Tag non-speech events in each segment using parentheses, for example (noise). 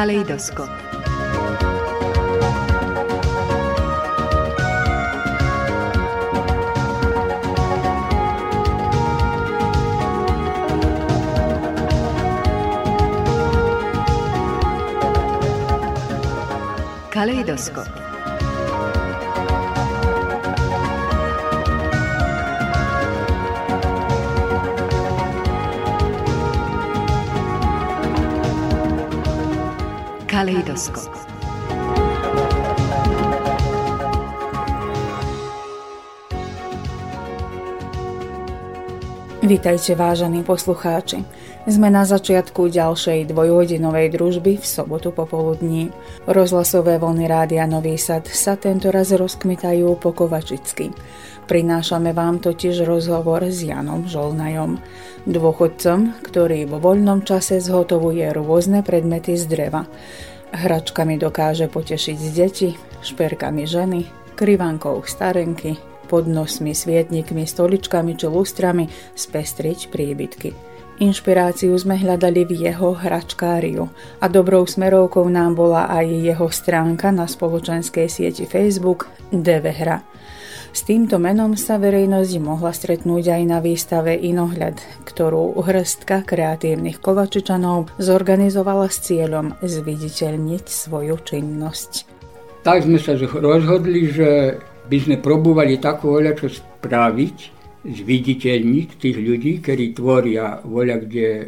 カレイドスコープ Kaleidoskop. Vítajte vážení poslucháči. Sme na začiatku ďalšej dvojhodinovej družby v sobotu popoludní. Rozhlasové vlny Rádia Nový Sad sa tento raz rozkmitajú po Kovačicky. Prinášame vám totiž rozhovor s Janom Žolnajom, dôchodcom, ktorý vo voľnom čase zhotovuje rôzne predmety z dreva. Hračkami dokáže potešiť deti, šperkami ženy, krivankou starenky, podnosmi, svietnikmi, stoličkami či lustrami spestriť príbytky. Inšpiráciu sme hľadali v jeho hračkáriu a dobrou smerovkou nám bola aj jeho stránka na spoločenskej sieti Facebook DV Hra. S týmto menom sa verejnosť mohla stretnúť aj na výstave Inohľad, ktorú hrstka kreatívnych kovačičanov zorganizovala s cieľom zviditeľniť svoju činnosť. Tak sme sa rozhodli, že by sme probovali takú čo spraviť, zviditeľniť tých ľudí, ktorí tvoria voľa kde e,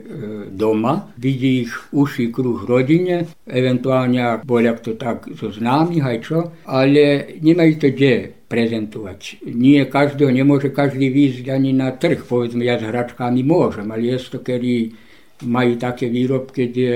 doma, vidí ich uši kruh rodine, eventuálne voľa to tak zo známych aj čo, ale nemajú to kde prezentovať. Nie každého, nemôže každý výjsť ani na trh, povedzme ja s hračkami môžem, ale je to, kedy majú také výrobky, kde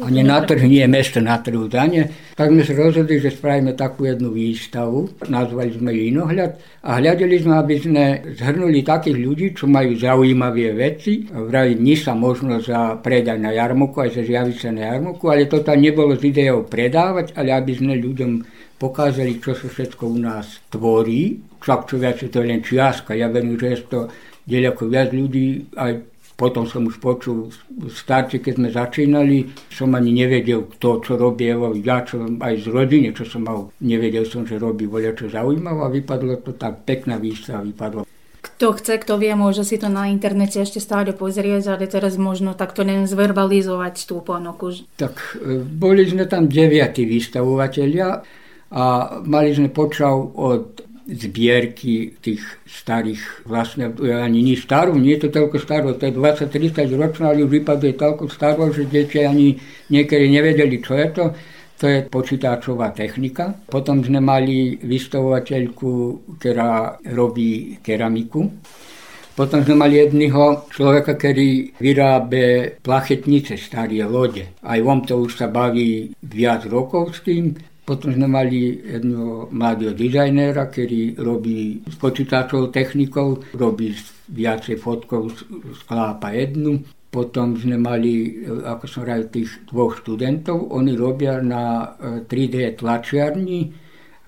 ani na trh nie je mesto na trhu dane. Tak sme sa rozhodli, že spravíme takú jednu výstavu. Nazvali sme ju Inohľad a hľadali sme, aby sme zhrnuli takých ľudí, čo majú zaujímavé veci. Vraj dní sa možno za predaj na jarmoku, aj za zjaviť na jarmoku, ale to tam nebolo z ideou predávať, ale aby sme ľuďom pokázali, čo sa všetko u nás tvorí. Však čo viac je to len čiastka. Ja verím, že je to ďaleko viac ľudí, aj potom som už počul starci, keď sme začínali, som ani nevedel, kto čo robí, ja čo aj z rodiny, čo som mal, nevedel som, že robí voľa čo zaujímavé a vypadlo to tak, pekná výstava vypadlo. Kto chce, kto vie, môže si to na internete ešte stále pozrieť, ale teraz možno takto len zverbalizovať tú ponuku. Tak e, boli sme tam deviatí vystavovateľia a mali sme počal od zbierky tých starých, vlastne ani nie starú, nie je to toľko starú, to je 20-30 ročná, ale vypaduje toľko starú, že deti ani niekedy nevedeli, čo je to. To je počítačová technika. Potom sme mali vystavovateľku, ktorá robí keramiku. Potom sme mali jedného človeka, ktorý vyrábe plachetnice, staré lode. Aj on to už sa baví viac rokov s tým. Potom sme mali jedného mladého dizajnéra, ktorý robí s počítačovou technikou, robí viacej fotkov, sklápa jednu. Potom sme mali, ako som rád, tých dvoch študentov. Oni robia na 3D e, tlačiarni,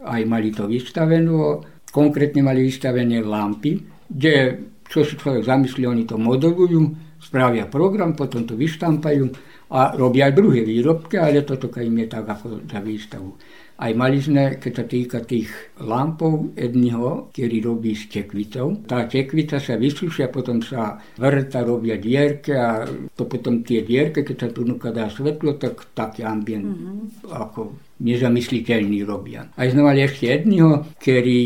aj mali to vystaveno. Konkrétne mali vystavené lampy, kde čo si človek zamyslí, oni to modelujú, spravia program, potom to vyštampajú a robia aj druhé výrobky, ale toto im je tak ako za výstavu. Aj mali sme, keď sa týka tých lampov, jedného, ktorý robí s tekvitou. Tá tekvita sa vysúšia, potom sa vrta, robia dierke a to potom tie dierke, keď sa tu dá svetlo, tak taký ambient mm-hmm. ako nezamysliteľný robia. Aj sme mali ešte jedného, ktorý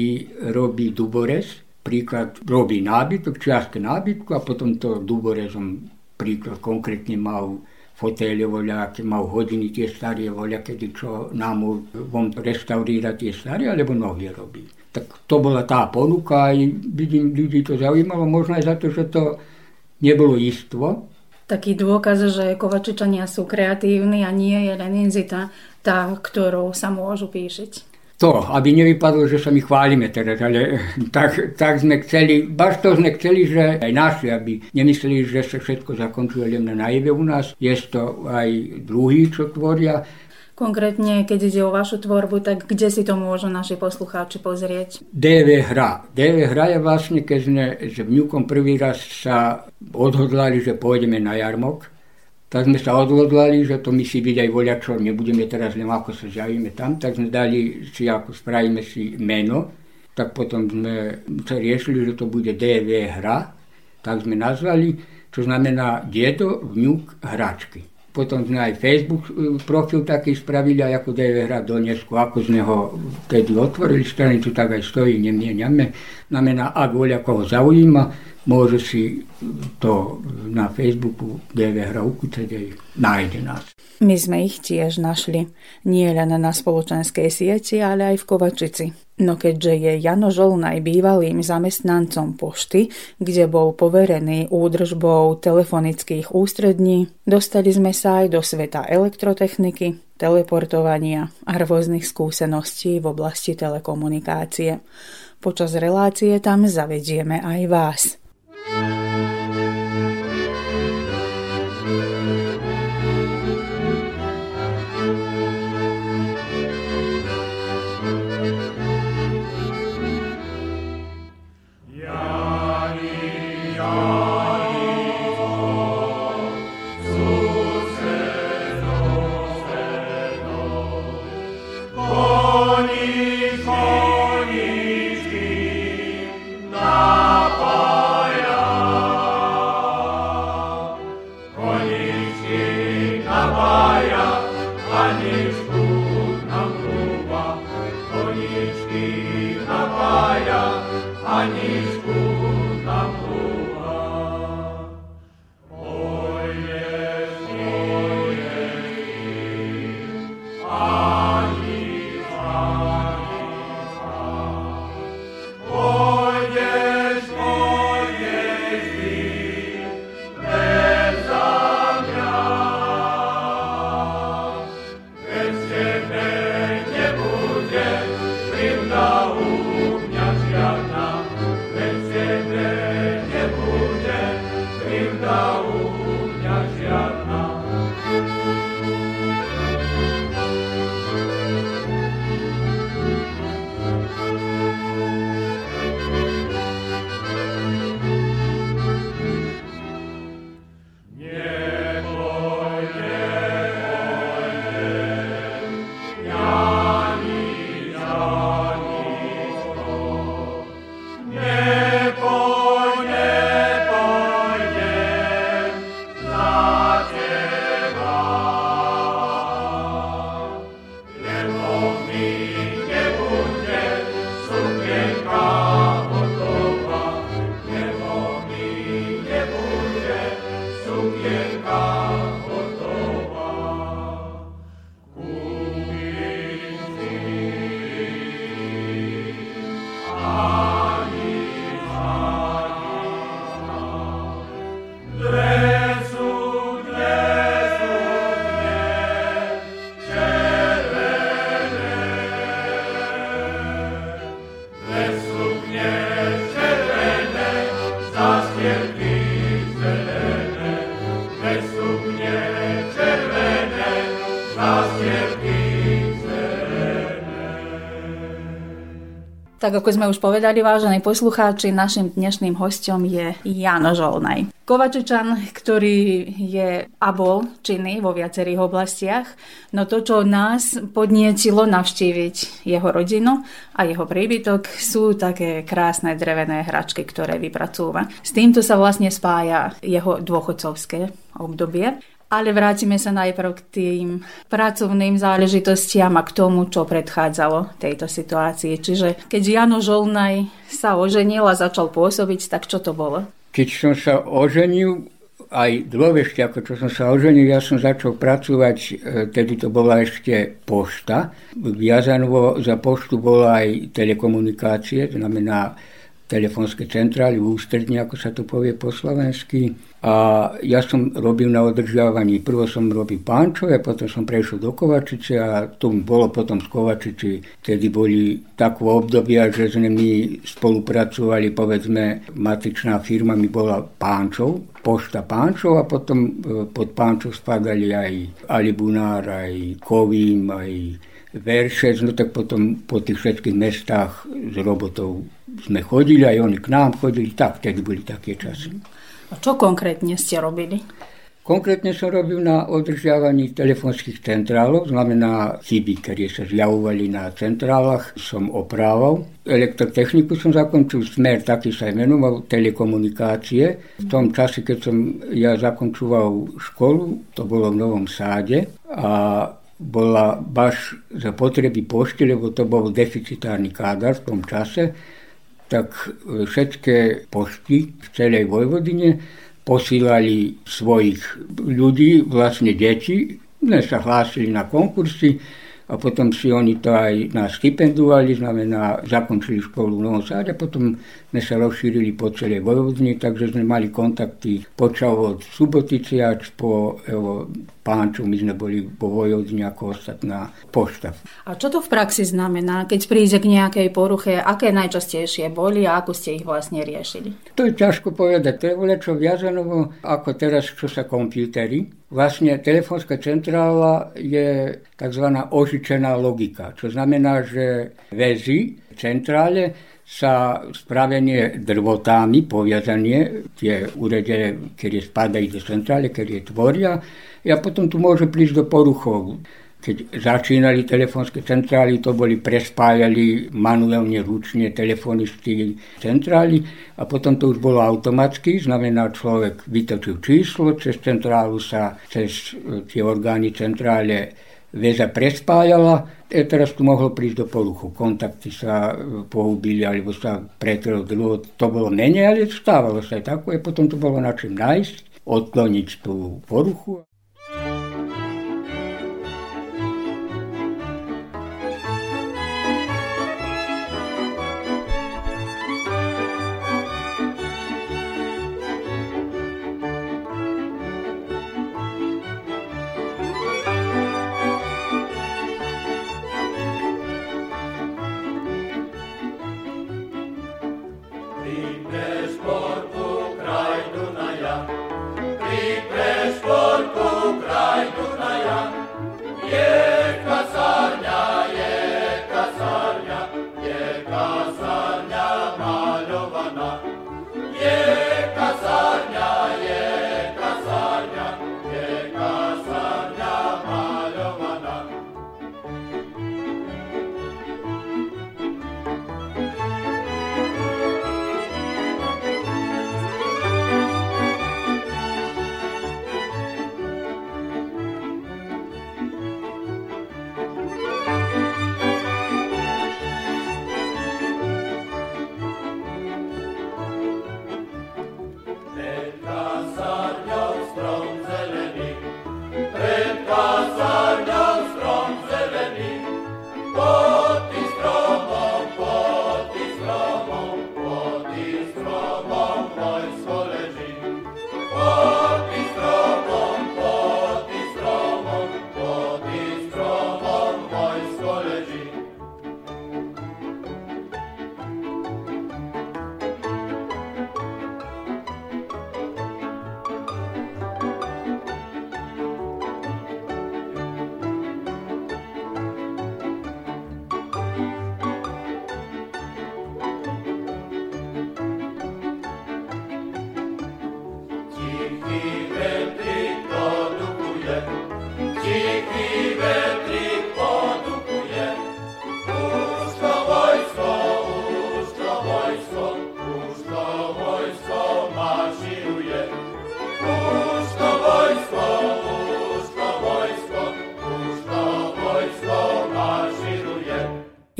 robí duborez, príklad robí nábytok, čiastke nábytku a potom to duborezom príklad konkrétne mal fotéle voľaké, mal hodiny tie staré kedy čo nám von restauríra tie staré, alebo novie robí. Tak to bola tá ponuka aj vidím, ľudí to zaujímalo, možno aj za to, že to nebolo istvo. Taký dôkaz, že Kovačičania sú kreatívni a nie je len inzita tá, ktorou sa môžu píšiť to, aby nevypadlo, že sa my chválime teraz, ale tak, tak sme chceli, baš to sme chceli, že aj naši, aby nemysleli, že sa všetko zakončuje len na naive u nás, je to aj druhý, čo tvoria. Konkrétne, keď ide o vašu tvorbu, tak kde si to môžu naši poslucháči pozrieť? DV hra. DV hra je vlastne, keď sme s Vňukom prvý raz sa odhodlali, že pôjdeme na jarmok, tak sme sa odhodlali, že to musí byť aj voľačo, nebudeme teraz len ako sa zjavíme tam, tak sme dali si, ako spravíme si meno, tak potom sme sa riešili, že to bude DV hra, tak sme nazvali, čo znamená dedo, vňuk, hračky. Potom sme aj Facebook e, profil taký spravili aj ako DV hra donesku, ako z neho tedy otvorili stranicu, tak aj stojí, nemieniame. Znamená, ak voľa koho zaujíma, môže si to na Facebooku DV hra ukúcať aj nájde nás. My sme ich tiež našli, nie len na spoločenskej sieti, ale aj v Kovačici. No keďže je Jano Žolnaj bývalým zamestnancom pošty, kde bol poverený údržbou telefonických ústrední, dostali sme sa aj do sveta elektrotechniky, teleportovania a rôznych skúseností v oblasti telekomunikácie. Počas relácie tam zavedieme aj vás. Thank you. давая, а нічку нам груба, конічки давая, а нічку. Tak ako sme už povedali, vážení poslucháči, našim dnešným hostom je Jano Žolnaj. Kovačičan, ktorý je a bol činný vo viacerých oblastiach, no to, čo nás podnietilo navštíviť jeho rodinu a jeho príbytok, sú také krásne drevené hračky, ktoré vypracúva. S týmto sa vlastne spája jeho dôchodcovské obdobie. Ale vrátime sa najprv k tým pracovným záležitostiam a k tomu, čo predchádzalo tejto situácii. Čiže keď Jano Žolnaj sa oženil a začal pôsobiť, tak čo to bolo? Keď som sa oženil, aj dlho ešte ako čo som sa oženil, ja som začal pracovať, e, tedy to bola ešte pošta. Viazanovo za poštu bola aj telekomunikácie, znamená telefónske centrály, ústredne, ako sa to povie po slovensky. A ja som robil na održiavaní. Prvo som robil pánčové, potom som prešiel do Kovačice a to bolo potom z Kovačici. Tedy boli takú obdobia, že sme my spolupracovali, povedzme, matičná firma mi bola Pánčov, pošta Pánčov a potom e, pod Pánčov spadali aj Alibunár, aj Kovím, aj Veršec, no tak potom po tých všetkých mestách s robotov sme chodili, aj oni k nám chodili, tak, vtedy boli také časy. A čo konkrétne ste robili? Konkrétne som robil na održiavaní telefónskych centrálov, znamená chyby, ktoré sa zjavovali na centrálach, som oprával. Elektrotechniku som zakončil, smer taký sa menoval, telekomunikácie. V tom čase, keď som ja zakončoval školu, to bolo v Novom Sáde a bola baš za potreby pošty, lebo to bol deficitárny kádar v tom čase, tak všetky pošty v celej Vojvodine posílali svojich ľudí, vlastne deti, ne sa hlásili na konkursy a potom si oni to aj nás znamená, zakončili školu v Novom Sáde, potom sme sa rozšírili po celej Vojvodine, takže sme mali kontakty počal od Subotice až po evo, Pánčov, my sme boli vo Vojvodine ako ostatná pošta. A čo to v praxi znamená, keď príde k nejakej poruche, aké najčastejšie boli a ako ste ich vlastne riešili? To je ťažko povedať, to je čo viazanovo ako teraz, čo sa kompútery. Vlastne telefonská centrála je tzv. ožičená logika, čo znamená, že väzy centrále sa spravenie drvotami, poviazanie, tie úrede, ktoré spadajú do centrále, ktoré tvoria, a potom tu môže prísť do poruchov. Keď začínali telefónske centrály, to boli prespájali manuálne, ručne telefonisti centrály a potom to už bolo automaticky, znamená človek vytočil číslo, cez centrálu sa, cez e, tie orgány centrále väza prespájala, a teraz tu mohlo prísť do poruchu. Kontakty sa e, pohubili, alebo sa pretrelo dlho. To bolo menej, ale stávalo sa aj tako, a potom to bolo na čím nájsť, odkloniť tú poruchu.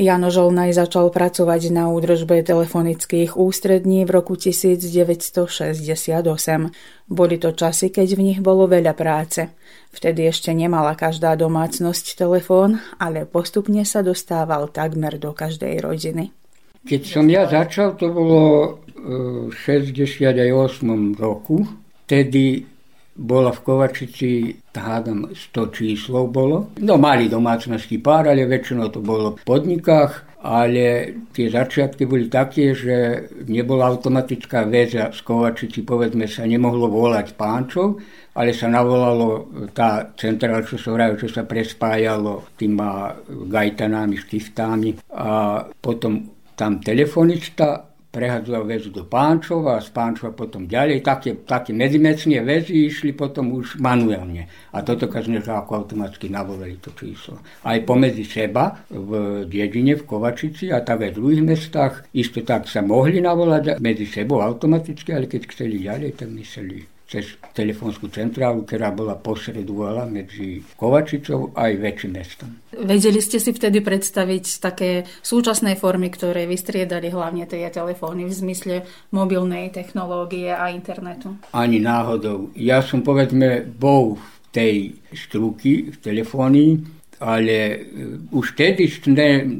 Jano Žolnaj začal pracovať na údržbe telefonických ústrední v roku 1968. Boli to časy, keď v nich bolo veľa práce. Vtedy ešte nemala každá domácnosť telefón, ale postupne sa dostával takmer do každej rodiny. Keď som ja začal, to bolo v 68. roku. Vtedy bola v Kovačici, hádam, 100 číslov bolo. No mali domácnosti pár, ale väčšinou to bolo v podnikách, ale tie začiatky boli také, že nebola automatická väza z Kovačici, povedzme sa nemohlo volať pánčov, ale sa navolalo tá centrála, čo sa vrajú, čo sa prespájalo týma gajtanami, štiftami a potom tam telefonista prehadzoval väzu do Pánčova a z Pánčova potom ďalej. Také, také medzimecnie väzy išli potom už manuálne. A toto každý ako automaticky navolili to číslo. Aj pomedzi seba v dedine, v Kovačici a tak aj v druhých mestách isto tak sa mohli navolať medzi sebou automaticky, ale keď chceli ďalej, tak mysleli cez telefónsku centrálu, ktorá bola posredovala medzi Kovačicou a aj väčším mestom. Vedeli ste si vtedy predstaviť také súčasné formy, ktoré vystriedali hlavne tie telefóny v zmysle mobilnej technológie a internetu? Ani náhodou. Ja som povedzme bol v tej struky v telefónii, ale e, už vtedy,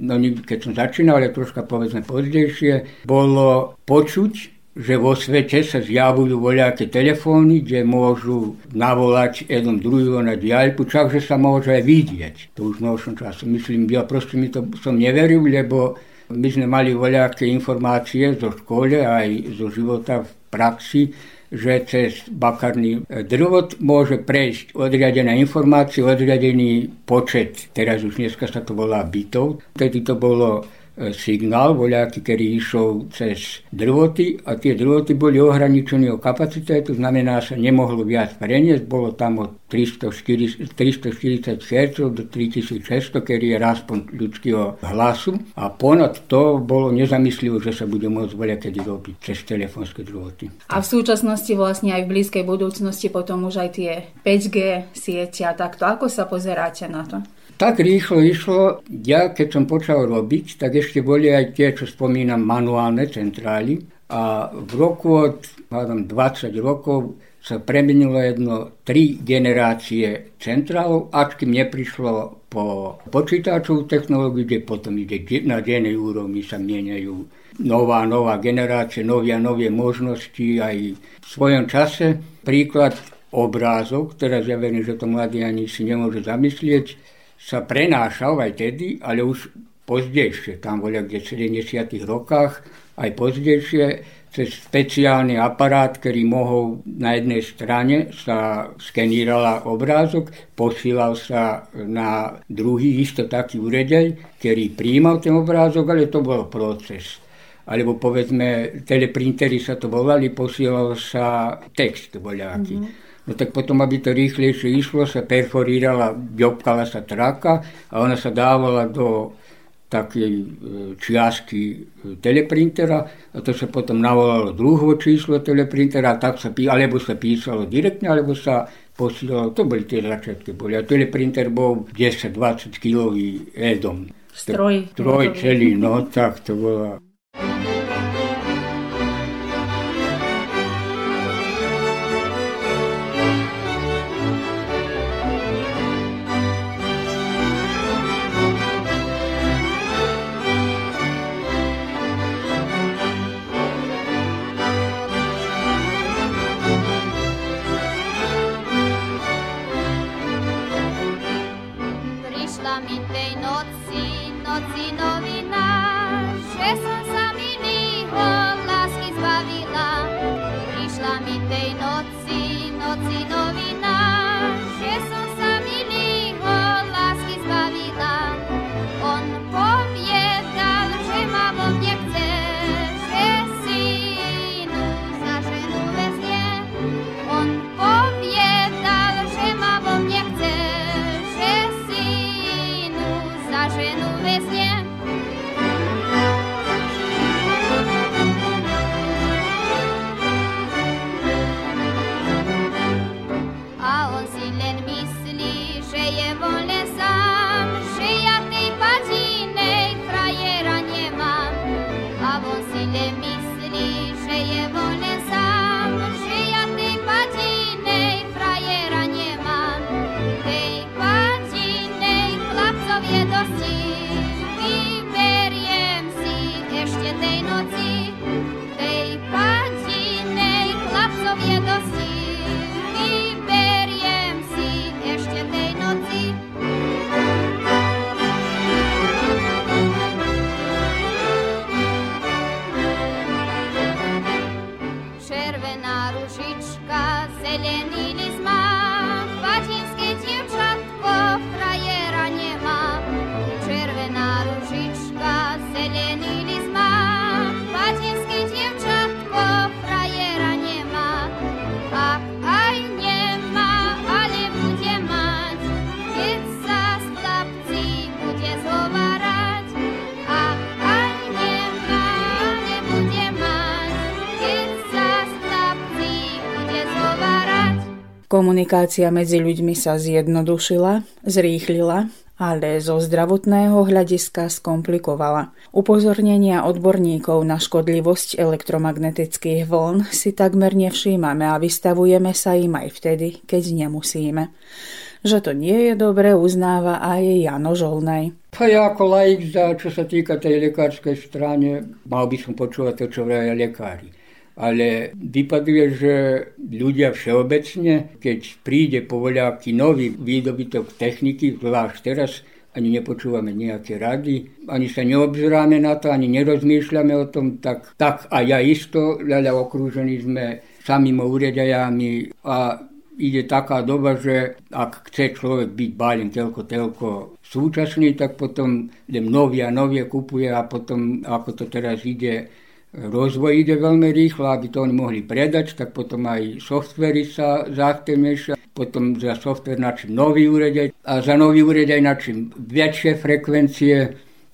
no keď som začínal, ale troška povedzme pozdejšie, bolo počuť že vo svete sa zjavujú voľaké telefóny, kde môžu navolať jeden druhého na diaľku, čak, že sa môže aj vidieť. To už množšom času. Myslím, ja proste mi to som neveril, lebo my sme mali voľaké informácie zo škole aj zo života v praxi, že cez bakarný drvot môže prejsť odriadená informácia, odriadený počet, teraz už dneska sa to volá bytov. Vtedy to bolo signál voľaký, ktorý išiel cez drvoty a tie drvoty boli ohraničené o kapacite, to znamená, sa nemohlo viac preniesť, bolo tam od 340, 340 Hz do 3600, ktorý je raspon ľudského hlasu a ponad to bolo nezamyslivo, že sa bude môcť voľakedy robiť cez telefónske drvoty. A v súčasnosti vlastne aj v blízkej budúcnosti potom už aj tie 5G siete a takto. Ako sa pozeráte na to? Tak rýchlo išlo, ja keď som počal robiť, tak ešte boli aj tie, čo spomínam, manuálne centrály. A v roku od hádam, 20 rokov sa premenilo jedno tri generácie centrálov, až kým neprišlo po počítačovú technológiu, kde potom ide na dennej úrovni sa mieniajú nová, nová generácia, novie a novie možnosti aj v svojom čase. Príklad obrázok, teraz ja verím, že to mladý ani si nemôže zamyslieť, sa prenášal aj tedy, ale už pozdejšie, tam boli kde v 70. rokách, aj pozdejšie, cez špeciálny aparát, ktorý mohol na jednej strane sa skenírala obrázok, posílal sa na druhý isto taký uredej, ktorý príjmal ten obrázok, ale to bol proces. Alebo povedzme, teleprintery sa to volali, posielal sa text voľaký. Mm-hmm No tak potom, aby to rýchlejšie išlo, sa perforírala, ďobkala sa traka a ona sa dávala do takej e, čiastky e, teleprintera a to sa potom navolalo druhé číslo teleprintera, tak sa pí, alebo sa písalo direktne, alebo sa posielalo, to boli tie začiatky boli. A teleprinter bol 10-20 kilový edom. Stroj. Stroj celý, no tak to bola Komunikácia medzi ľuďmi sa zjednodušila, zrýchlila ale zo zdravotného hľadiska skomplikovala. Upozornenia odborníkov na škodlivosť elektromagnetických vln si takmer nevšímame a vystavujeme sa im aj vtedy, keď nemusíme. Že to nie je dobre, uznáva aj Jano Žolnej. A ja ako laik, čo sa týka tej lekárskej strany, mal by som počúvať to, čo vraja lekári ale vypaduje, že ľudia všeobecne, keď príde po voľaký nový výdobytok techniky, zvlášť teraz, ani nepočúvame nejaké rady, ani sa neobzeráme na to, ani nerozmýšľame o tom, tak, tak a ja isto, ľaľa okrúžení sme samými úredajami a ide taká doba, že ak chce človek byť bálen telko, telko súčasný, tak potom len a novie kupuje a potom, ako to teraz ide, rozvoj ide veľmi rýchlo, aby to oni mohli predať, tak potom aj softvery sa záchtemiešia, potom za software načím nový úredaj a za nový úredaj načím väčšie frekvencie,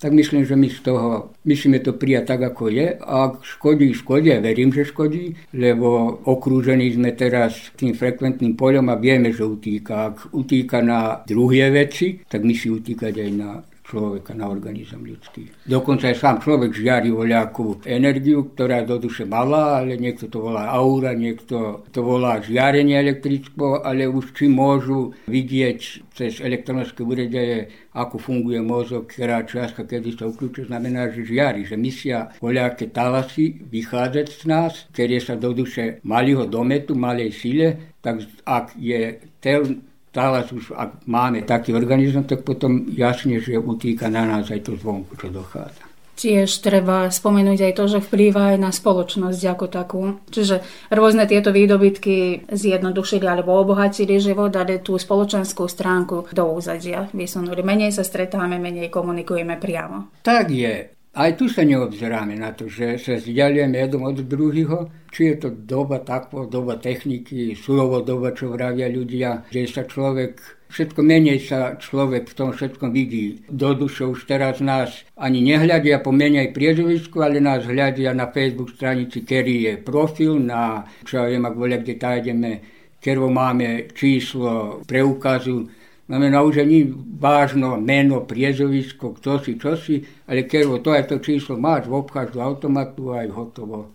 tak myslím, že my z toho myslíme to prijať tak, ako je. Ak škodí, škodí, ja verím, že škodí, lebo okrúžení sme teraz tým frekventným poľom a vieme, že utíka. Ak utíka na druhé veci, tak my utíkať aj na človeka, na organizm ľudský. Dokonca aj sám človek žiari voľakú energiu, ktorá do duše malá, ale niekto to volá aura, niekto to volá žiarenie elektricko, ale už či môžu vidieť cez elektronické úredeje, ako funguje mozog, ktorá čiastka, kedy sa uklúče, znamená, že žiari, že mysia voľaké talasy vychádzať z nás, ktoré sa do duše malého dometu, malej sile, tak ak je tel Teraz už, ak máme taký organizm, tak potom jasne, že utýka na nás aj to zvonku, čo dochádza. Tiež treba spomenúť aj to, že vplýva aj na spoločnosť ako takú. Čiže rôzne tieto výdobytky zjednodušili alebo obohatili život, ale tú spoločenskú stránku do úzadia vysunuli. Menej sa stretáme, menej komunikujeme priamo. Tak je. Aj tu sa neobzeráme na to, že sa vzdialujeme jednom od druhého, či je to doba takvo, doba techniky, surovo doba, čo vravia ľudia, že sa človek, všetko menej sa človek v tom všetkom vidí. Do duše už teraz nás ani nehľadia po mene aj priežovisku, ale nás hľadia na Facebook stranici, ktorý je profil, na, čo ja viem, ak voľa, kde tájdeme, kervo máme číslo preukazu, Znamená už ani vážno meno, priezovisko, kto si, čo si, ale keď to aj to číslo máš, obcháš do automatu a aj hotovo.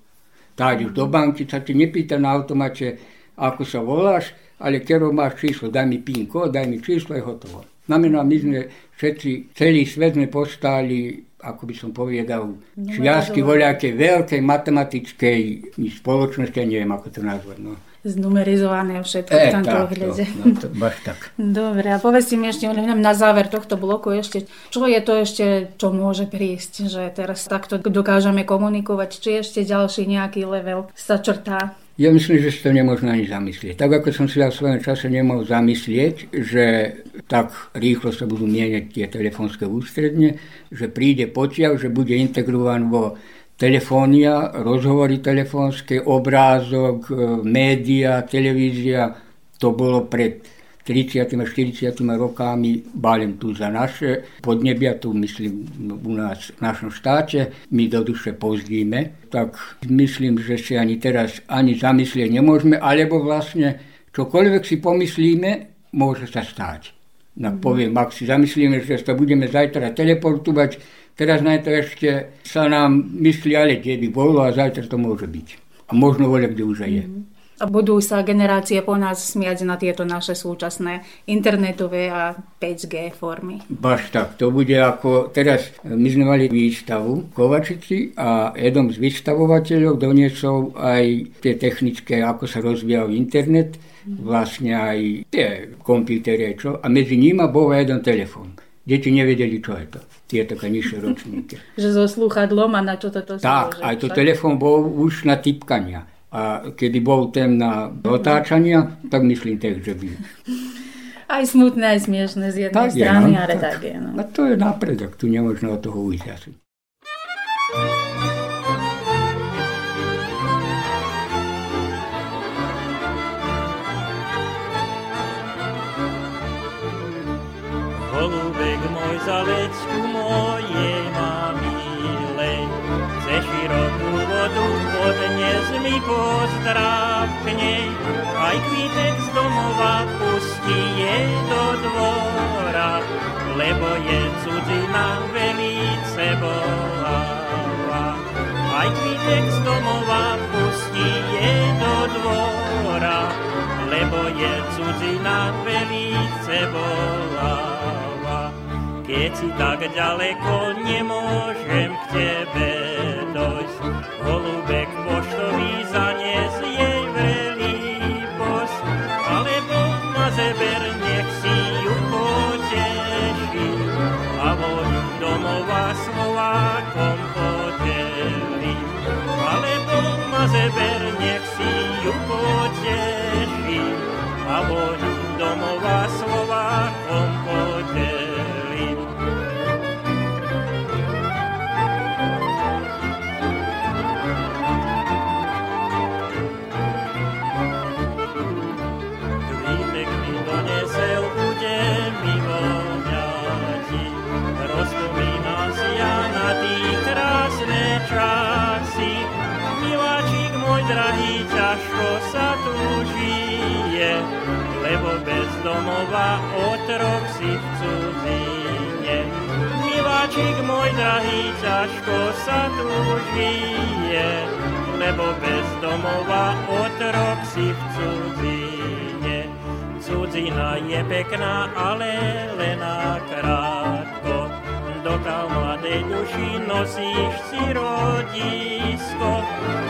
Tak do banky, sa ti nepýta na automate, ako sa voláš, ale keď máš číslo, daj mi PIN kód, daj mi číslo, je hotovo. Znamená, my sme všetci, celý svet sme postali, ako by som povedal, čiastky voľakej veľkej matematickej spoločnosti, neviem, ako to nazvať. No znumerizované všetko e, v tomto ohľade. No, to, tak. (laughs) Dobre, a povedzte mi ešte na záver tohto bloku ešte, čo je to ešte, čo môže prísť, že teraz takto dokážeme komunikovať, či ešte ďalší nejaký level sa črtá? Ja myslím, že si to nemôžno ani zamyslieť. Tak ako som si ja v svojom čase nemohol zamyslieť, že tak rýchlo sa budú mieňať tie telefónske ústredne, že príde potiaľ, že bude integrovaný vo telefónia, rozhovory telefónske, obrázok, e, média, televízia. To bolo pred 30 a 40 rokami, bálem tu za naše podnebia, tu myslím u nás v našom štáte, my do duše pozdíme, tak myslím, že si ani teraz ani zamyslieť nemôžeme, alebo vlastne čokoľvek si pomyslíme, môže sa stáť. Tak poviem, ak si zamyslíme, že sa budeme zajtra teleportovať, Teraz na to ešte sa nám myslí, ale kde by bolo a zajtra to môže byť. A možno voľa, kde už aj je. A budú sa generácie po nás smiať na tieto naše súčasné internetové a 5G formy. Baš tak, to bude ako teraz, my sme mali výstavu Kovačici a jednom z vystavovateľov doniesol aj tie technické, ako sa rozvíjal internet, vlastne aj tie počítače, čo, a medzi nimi bol jeden telefon. Deti nevedeli, čo je to tie také nižšie ročníky. (laughs) že so slúchadlom a na čo toto Tak, aj to telefón bol už na typkania. A kedy bol ten na otáčania, tak myslím tak, že by... (laughs) Aj smutné, aj smiešné z jednej tak strany, je, no, ale tak, tak je. No. A to je napredok, tu nemôžno od toho ujsť asi. Holubek môj za odnes mi a aj kvítek z domova pustí je do dvora, lebo je cudzina velice bolavá. Aj kvítek z domova pustí je do dvora, lebo je cudzina velice bolavá. Keď si tak ďaleko nemôžem k tebe dojsť, holubek poštový zanies jej vrelý pos, alebo ma zeber, nech si ju poteší a voľu domova Slovákom podeli. Alebo ma zeber, nech si ju poteší a voľu domova, otrok si v cudzine. Miláčik môj drahý, ťažko sa tu žije, lebo bez domova, otrok si v cudzine. Cudzina je pekná, ale len krátko, dokal mladej duši nosíš si rodisko.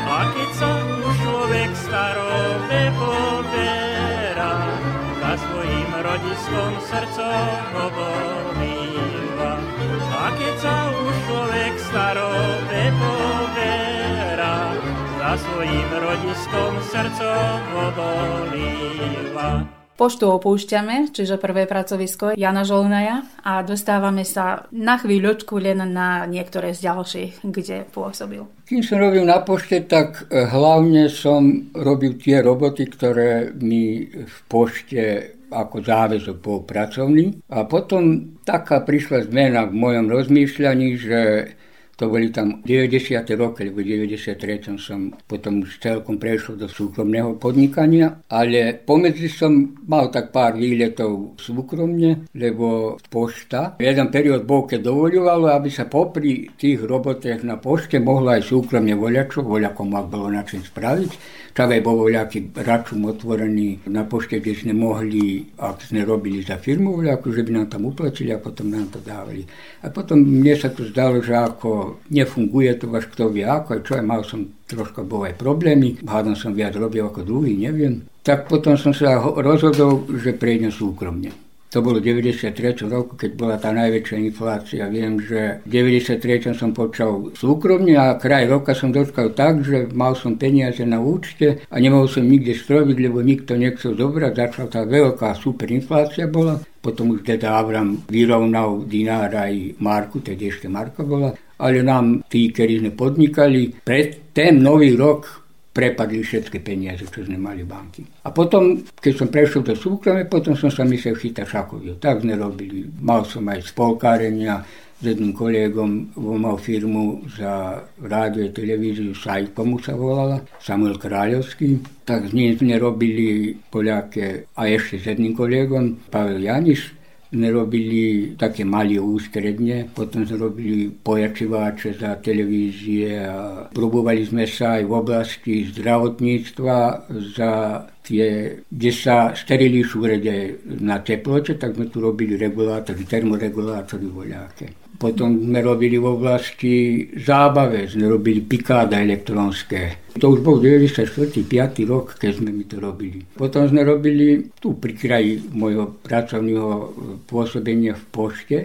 A keď sa človek starobe poberá, za svojim rodiskom srdco hovoríva. A keď sa už človek starobe poverá, za svojim rodiskom srdco hovoríva. Poštu opúšťame, čiže prvé pracovisko Jana Žolnaja a dostávame sa na chvíľočku len na niektoré z ďalších, kde pôsobil. Kým som robil na pošte, tak e, hlavne som robil tie roboty, ktoré mi v pošte ako záväzok bol pracovný. A potom taká prišla zmena v mojom rozmýšľaní, že to boli tam 90. roky, lebo v 93. som potom už celkom prešiel do súkromného podnikania, ale pomedzi som mal tak pár výletov súkromne, lebo pošta. Jeden periód bol, keď dovoľovalo, aby sa popri tých robotech na pošte mohla aj súkromne voľačo, voľakom ak bolo na čím spraviť. Čavé bol voľaký račum otvorený na pošte, kde sme mohli, ak sme robili za firmu voľaku, že by nám tam uplatili a potom nám to dávali. A potom mne sa to zdalo, že ako nefunguje to až kto vie ako, čo aj mal som troška bol aj problémy, hádam som viac robil ako druhý, neviem. Tak potom som sa rozhodol, že prejdem súkromne. To bolo v 93. roku, keď bola tá najväčšia inflácia. Viem, že v 93. som počal súkromne a kraj roka som dočkal tak, že mal som peniaze na účte a nemohol som nikde stroviť, lebo nikto nechcel zobrať. Začala tá veľká superinflácia bola. Potom už teda Avram vyrovnal dinár aj Marku, tedy ešte Marka bola. Ale nám tí, ktorí sme podnikali, pred ten nový rok prepadli všetky peniaze, čo sme mali banky. A potom, keď som prešiel do súkromia, potom som sa myslel chytať šakovil. Tak sme robili. Mal som aj spolkárenia s jedným kolegom, mal firmu za rádio a televíziu, Sajkomu sa volala, Samuel Kráľovský. Tak s ním sme robili Poliake a ešte s jedným kolegom, Pavel Janiš sme robili také malé ústredne, potom sme robili pojačiváče za televízie a probovali sme sa aj v oblasti zdravotníctva za tie, kde sa sterili šúrede na teplote, tak sme tu robili regulátory, termoregulátory voľaké. Potom sme robili v oblasti zábave, sme robili pikáda elektronské. To už bol 94. 5. rok, keď sme mi to robili. Potom sme robili tu pri kraji môjho pracovného pôsobenia v pošte,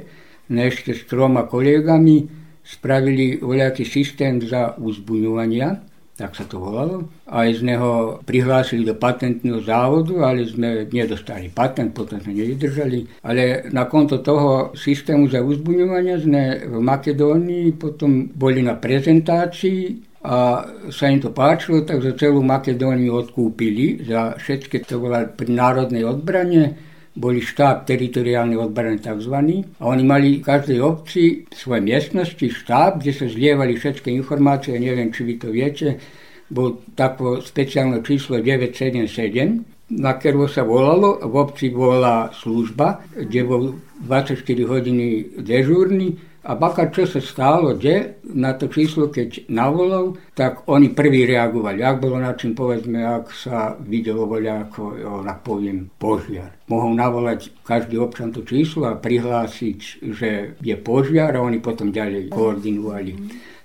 ešte s troma kolegami spravili voľaký systém za uzbuňovania tak sa to volalo. Aj z neho prihlásili do patentného závodu, ale sme nedostali patent, potom sme nevydržali. Ale na konto toho systému za uzbuňovania sme v Makedónii potom boli na prezentácii a sa im to páčilo, takže celú Makedóniu odkúpili za všetky, to bola pri národnej odbrane, boli štáb teritoriálnej odbrany tzv. A oni mali v každej obci svoje miestnosti, štáb, kde sa zlievali všetky informácie, neviem, či vy to viete, bol tako speciálne číslo 977, na ktorú sa volalo, v obci bola služba, kde bol 24 hodiny dežúrny a baka, čo sa stalo, kde na to číslo, keď navolal, tak oni prví reagovali. Ak bolo na čím, povedzme, ak sa videlo voľa, ako, ja poviem, požiar. Mohol navolať každý občan to číslo a prihlásiť, že je požiar a oni potom ďalej koordinovali.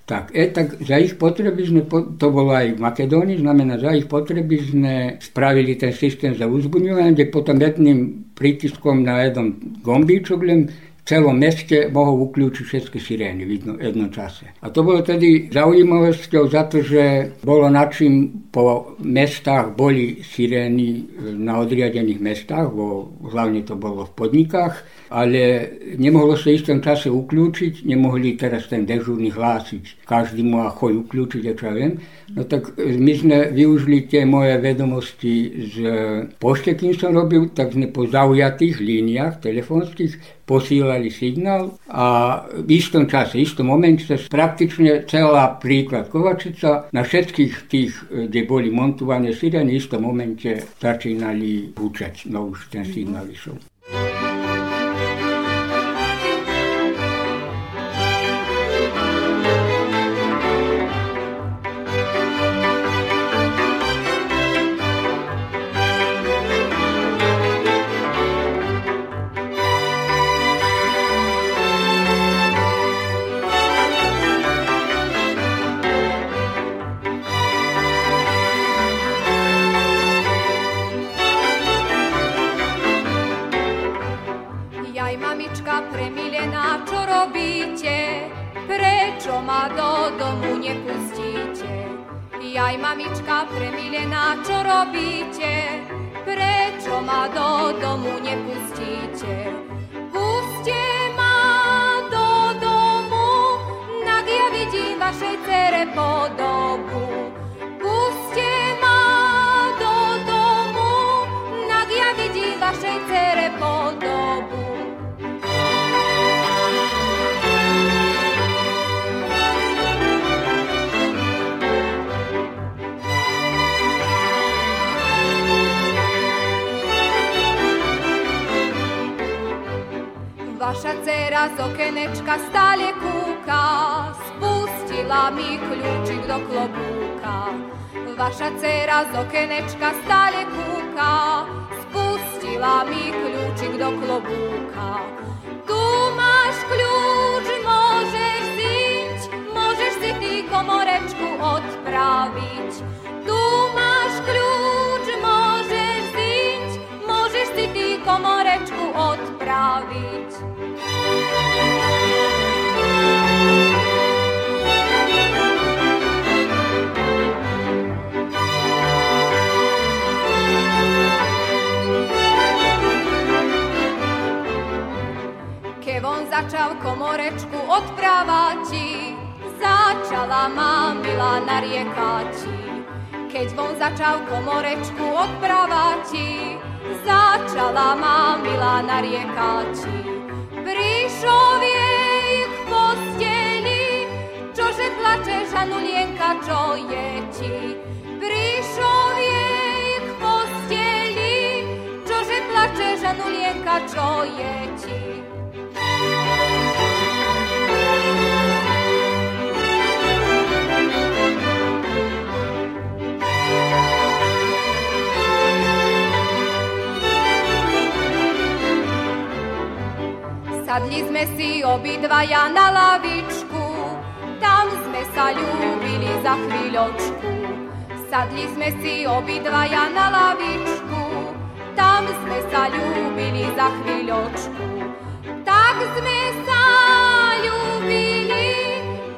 Tak, e, tak za ich potreby sme, to bolo aj v Makedónii, znamená, za ich potreby sme spravili ten systém za uzbudňovanie, kde potom jedným prítiskom na jeden gombíčok len celom meste mohol uključiť všetky sirény v jedno, jednom čase. A to bolo tedy zaujímavosťou za to, že bolo na čím po mestách boli sirény na odriadených mestách, bo hlavne to bolo v podnikách, ale nemohlo sa istom čase uključiť, nemohli teraz ten dežurný hlásiť. Každý mu a choj uključiť, čo ja viem. No tak my sme využili tie moje vedomosti z pošte, kým som robil, tak sme po zaujatých líniách telefónskych posílali signál a v istom čase, v istom momente praktične celá príklad Kovačica na všetkých tých, kde boli montované sirény, v istom momente začínali púčať, no už ten signál išiel. Sadli sme si obidvaja na sme sa ľúbili za chvíľočku. Sadli sme si obidvaja na lavičku, tam sme sa ľúbili za chvíľočku. Tak sme sa ľúbili,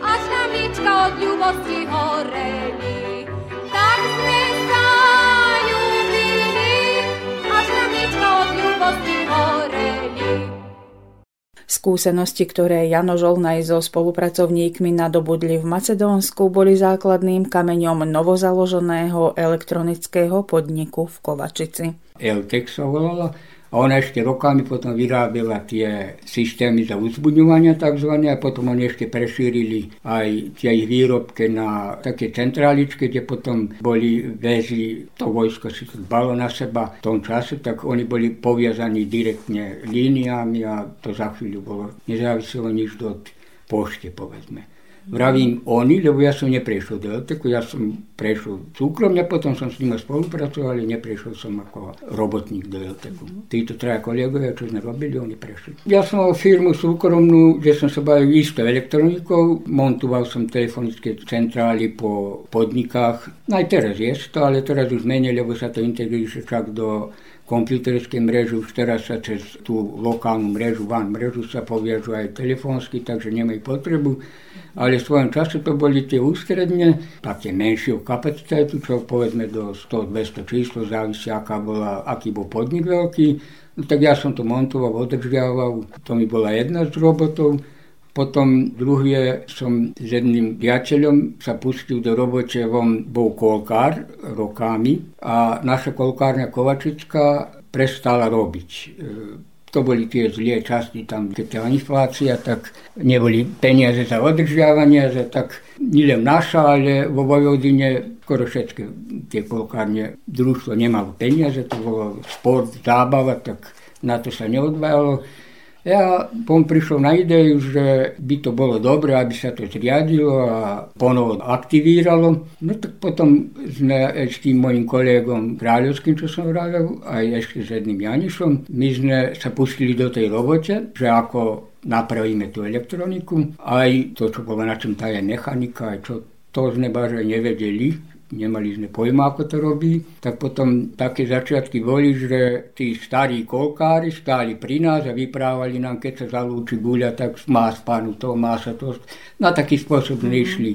až nám lička od ľubosti horeli. Skúsenosti, ktoré Jano Žolnaj so spolupracovníkmi nadobudli v Macedónsku, boli základným kameňom novozaloženého elektronického podniku v Kovačici. Eltek sa volala A ona ešte rokami potom vyrábila tie systémy za uzbudňovania tzv. a potom oni ešte prešírili aj tie ich výrobky na také centráličky, kde potom boli väzy, to vojsko si to dbalo na seba v tom čase, tak oni boli poviazaní direktne líniami a to za chvíľu bolo nezáviselo nič od pošte, povedzme. Vravím oni, lebo ja som neprešiel do LTK, ja som prešiel súkromne, potom som s nimi spolupracoval, ale neprešiel som ako robotník do LTK. Títo traja kolegovia, čo sme robili, oni prešli. Ja som mal firmu súkromnú, kde som sa bavil isto elektronikou, montoval som telefonické centrály po podnikách. Aj teraz je to, ale teraz už menej, lebo sa to integruje však do kompjuterskej mreži, už teraz sa cez tú lokálnu mrežu, van mrežu sa poviažu aj telefónsky, takže nemajú potrebu ale v svojom čase to boli tie ústredne, také menšieho kapacitétu, čo povedzme do 100-200 číslo, závisí, aká bola, aký bol podnik veľký. No, tak ja som to montoval, održiaval, to mi bola jedna z robotov. Potom druhý som s jedným priateľom sa pustil do robote, on bol kolkár rokami a naša kolkárňa Kovačická prestala robiť to boli tie zlé časti, tam keď tá inflácia, tak neboli peniaze za održiavanie, že tak nielen naša, ale vo Vojvodine skoro všetky tie polkárne družstvo nemalo peniaze, to bolo sport, zábava, tak na to sa neodvajalo. Ja som prišiel na ideju, že by to bolo dobré, aby sa to zriadilo a ponovo aktivíralo. No tak potom sme s tým mojim kolegom Kráľovským, čo som vravil, aj ešte s jedným Janišom, my sme sa pustili do tej robote, že ako napravíme tú elektroniku, aj to, čo bolo na čom tá je mechanika, aj čo to sme baže nevedeli, nemali sme pojma, ako to robí, tak potom také začiatky boli, že tí starí kolkári stáli pri nás a vyprávali nám, keď sa zalúči guľa, tak má spánu to, má sa to. Na taký spôsob mm-hmm. nešli.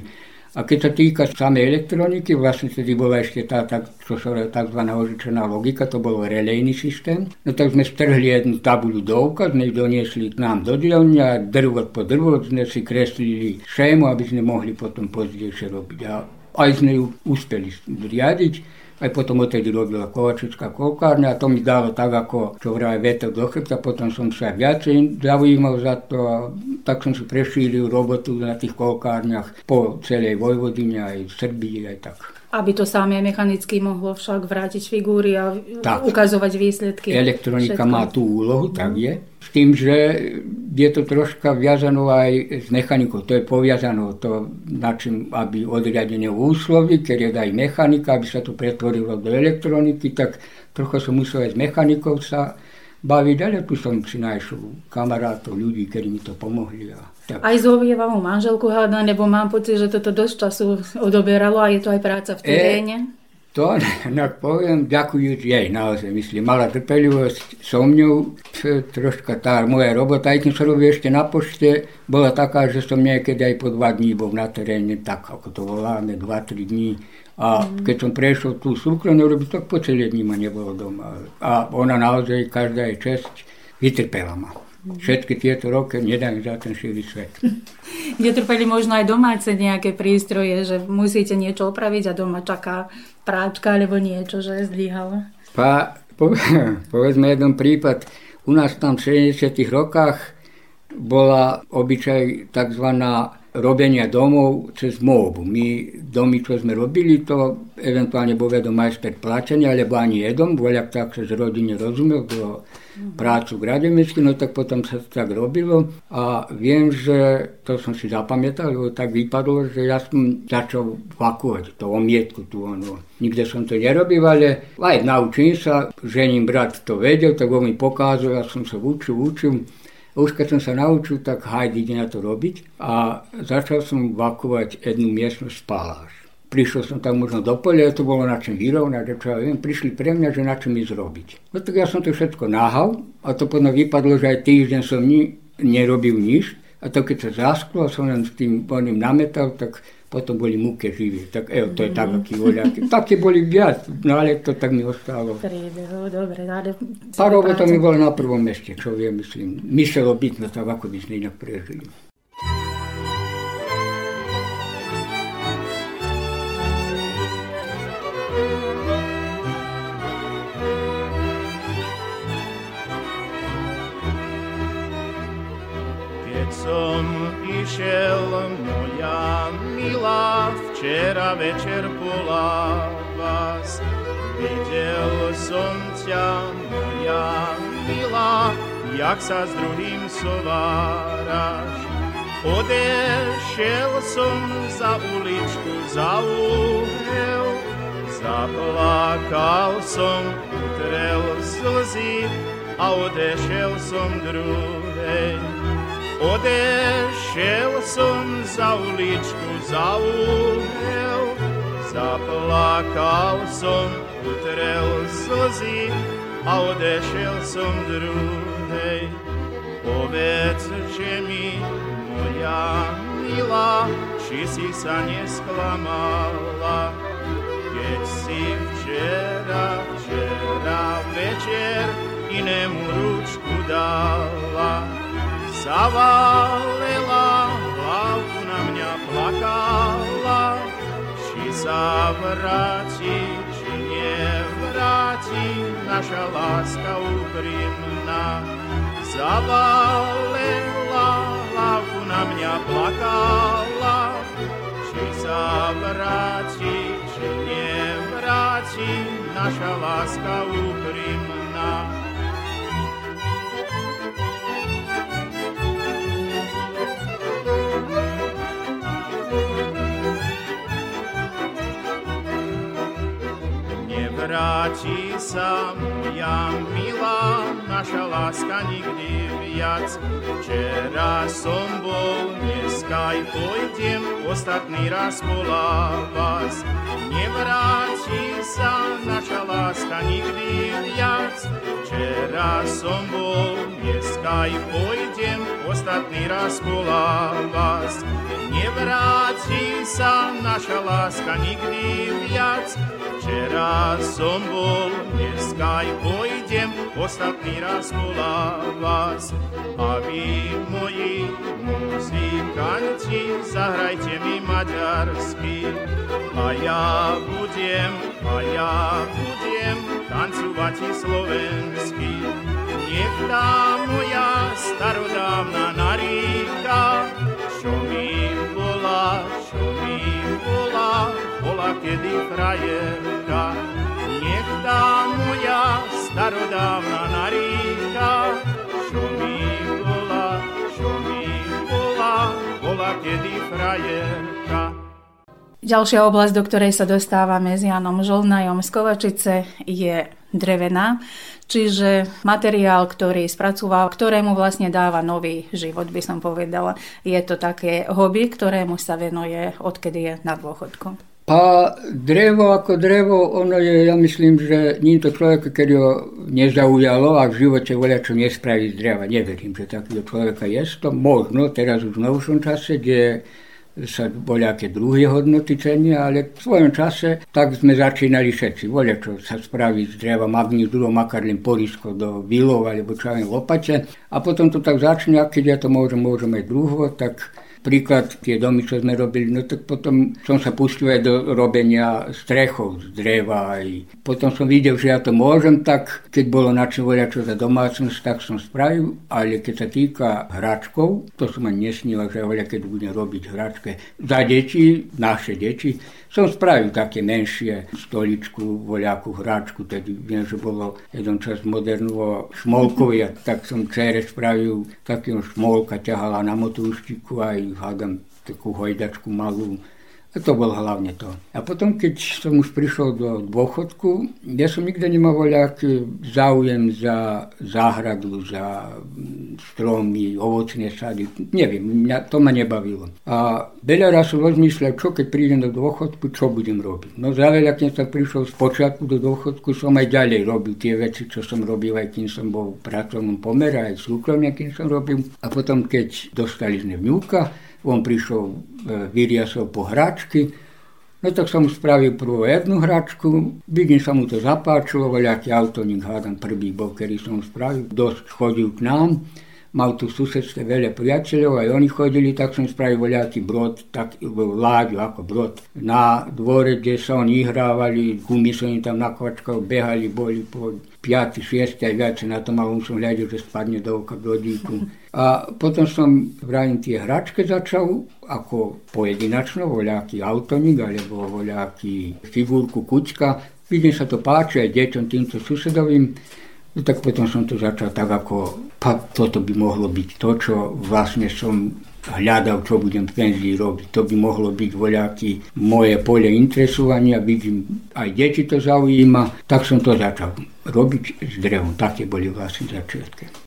A keď sa týka samej elektroniky, vlastne vtedy bola ešte tá, tak, čo sa tzv. ožičená logika, to bol relejný systém. No tak sme strhli jednu tabuľu do oka, sme ju doniesli k nám do dielne a drvo po drvo sme si kreslili šému, aby sme mohli potom pozdejšie robiť. A aj sme ju uspeli riadiť. Aj potom odtedy robila Kovačická kolkárňa a to mi dalo tak, ako čo vraj veter do chrbta. Potom som sa viacej zaujímal za to a tak som si prešíril robotu na tých kolkárniach po celej Vojvodine, aj v Srbii, aj tak. Aby to samé mechanicky mohlo však vrátiť figúry a tak. ukazovať výsledky. Elektronika všetko. má tú úlohu, tak je. S tým, že je to troška viazano aj s mechanikou. To je poviazano to, na čím, aby odriadenie úslovy, keď je aj mechanika, aby sa to pretvorilo do elektroniky, tak trochu som musel aj s mechanikou sa baviť, ale tu som si našiel kamarátov, ľudí, ktorí mi to pomohli. A tak. Aj zhovievam manželku hádam, lebo mám pocit, že toto dosť času odoberalo a je to aj práca v teréne. E, to, no poviem, ďakujúc jej, naozaj, myslím, mala trpelivosť so mňou, troška tá moja robota, aj keď som robil ešte na pošte, bola taká, že som niekedy aj po dva dní bol na teréne, tak ako to voláme, dva, tri dní. A mm. keď som prešiel tú súkromnú robiť, tak po celé dní ma nebolo doma. A ona naozaj, každá je česť, vytrpela ma všetky tieto roky nedám za ten širý svet. (laughs) Netrpeli možno aj domáce nejaké prístroje, že musíte niečo opraviť a doma čaká práčka alebo niečo, že je zlyhalo? Pa, po, (laughs) povedzme jeden prípad. U nás tam v 70 rokách bola obyčaj tzv robenia domov cez móbu. My domy, čo sme robili, to eventuálne bol vedom majster plačenia, alebo ani jedom, voľak tak sa z rodine rozumel, do prácu grademicky, no tak potom sa to tak robilo a viem, že to som si zapamätal, lebo tak vypadlo, že ja som začal vakovať to omietku tu ono. Nikde som to nerobil, ale aj naučím sa, žením brat to vedel, tak on mi pokázal, ja som sa učil, učil už keď som sa naučil, tak hajde ide na to robiť a začal som vakovať jednu miestnosť spáláž. Prišiel som tam možno do polia, to bolo na čom vyrovnať, čo ja viem, prišli pre mňa, že na čom ísť robiť. No tak ja som to všetko nahal a to potom vypadlo, že aj týždeň som ni, nerobil nič a to keď sa zasklo som len s tým oným nametal, tak Potom boli muke živi. Tak, evo, to je tako, ki volja. Tako je boli jaz, no, nalepto tako mi je ostalo. Predo, dobre, no, nale, pa roboto mi bolj na prvo mestu, če vem, mislim. Mišljalo bitno, tako bi se ni naprežili. Som išel moj moja milá, včera večer bola vás. Videl som ťa, moja milá, jak sa s druhým sováraš. Odešiel som za uličku, za úhel, zaplakal som, utrel slzy a odešiel som druhej. Odešiel som za uličku, za úhel, zaplakal som, utrel slzy a odešiel som druhej. Povedz, že mi, moja milá, či si sa nesklamala, keď si včera, včera večer inému ručku dala. Zavalela, hlavu na mňa plakala, či sa vráti, či nevráti naša láska úprimná. Zavalela, hlavu na mňa plakala, či sa vráti, či nevráti naša láska úprimná. Vráti sa moja milá, naša láska nikdy viac. Včera som bol, dneska aj pôjdem, ostatný raz bola vás. Nevráti sa naša láska nikdy viac. Včera som bol, dneska aj pôjdem, ostatný raz bola vás. Nevráti sa naša láska nikdy viac. Včera som bol, dneska aj pôjdem, ostatný raz bola vás. A vy, moji muzikanti, zahrajte mi maďarsky. A ja budem, a ja budem tancovať i slovensky. Nech tá moja starodávna naríka, čo mi bola, bola kedy frajerka. Nech tá moja starodávna naríka, čo mi bola, čo mi bola, bola kedy frajerka. Ďalšia oblasť, do ktorej sa dostávame s Janom Žolnajom z Kovačice, je drevená, čiže materiál, ktorý spracúval, ktorému vlastne dáva nový život, by som povedala. Je to také hobby, ktorému sa venuje, odkedy je na dôchodku. A drevo ako drevo, ono je, ja myslím, že nie to človeka, keď ho nezaujalo a v živote voľa čo nespraví z dreva. Neverím, že takého človeka je to. Možno teraz už v novšom čase, kde sa voľaké druhé hodnoty cenia, ale v svojom čase tak sme začínali všetci. Voľa čo sa spraví z dreva magnitúro makarlím porisko do vilov alebo čo aj lopate. A potom to tak začne, keď ja to môžem, môžem aj druho, tak príklad, tie domy, čo sme robili, no tak potom som sa pustil aj do robenia strechov z dreva. Aj. Potom som videl, že ja to môžem, tak keď bolo na čo čo za domácnosť, tak som spravil, ale keď sa týka hračkov, to som ani nesnila, že voľa keď budem robiť hračke za deti, naše deti, som spravil také menšie stoličku, voľakú hračku, tedy viem, že bolo jeden čas modernú šmolkovi, a tak som čere spravil takého šmolka, ťahala na motúštiku aj hádam takú hojdačku malú. To bol hlavne to. A potom, keď som už prišiel do dôchodku, ja som nikde nemal voľaký záujem za záhradu, za stromy, ovocné sady. Neviem, mňa, to ma nebavilo. A veľa raz som rozmýšľal, čo keď prídem do dôchodku, čo budem robiť. No záveľa, keď som prišiel z počiatku do dôchodku, som aj ďalej robil tie veci, čo som robil, aj kým som bol v pracovnom pomere, aj súkromne, kým som robil. A potom, keď dostali sme vňúka, on prišiel, e, vyriasol po hračky, no tak som spravil prvú jednu hračku, vidím sa mu to zapáčilo, voľaký autonik hádam prvý bol, ktorý som spravil, dosť chodil k nám, mal tu v susedstve veľa priateľov, aj oni chodili, tak som spravil voľaký brod, tak láďu ako brod. Na dvore, kde sa oni hrávali, gumy som im tam na kvačkách behali, boli po 5, 6 aj viac na tom, ale som hľadil, že spadne do oka brodíku. A potom som vrajím tie hračke začal ako pojedinačno, voľaký autonik alebo voľaký figurku kučka. Vidím sa to páči aj deťom týmto susedovým. No tak potom som to začal tak ako, toto by mohlo byť to, čo vlastne som hľadal, čo budem v penzii robiť. To by mohlo byť voľaký moje pole interesovania, vidím, aj deti to zaujíma, tak som to začal robiť s drevom. Také boli vlastne začiatky.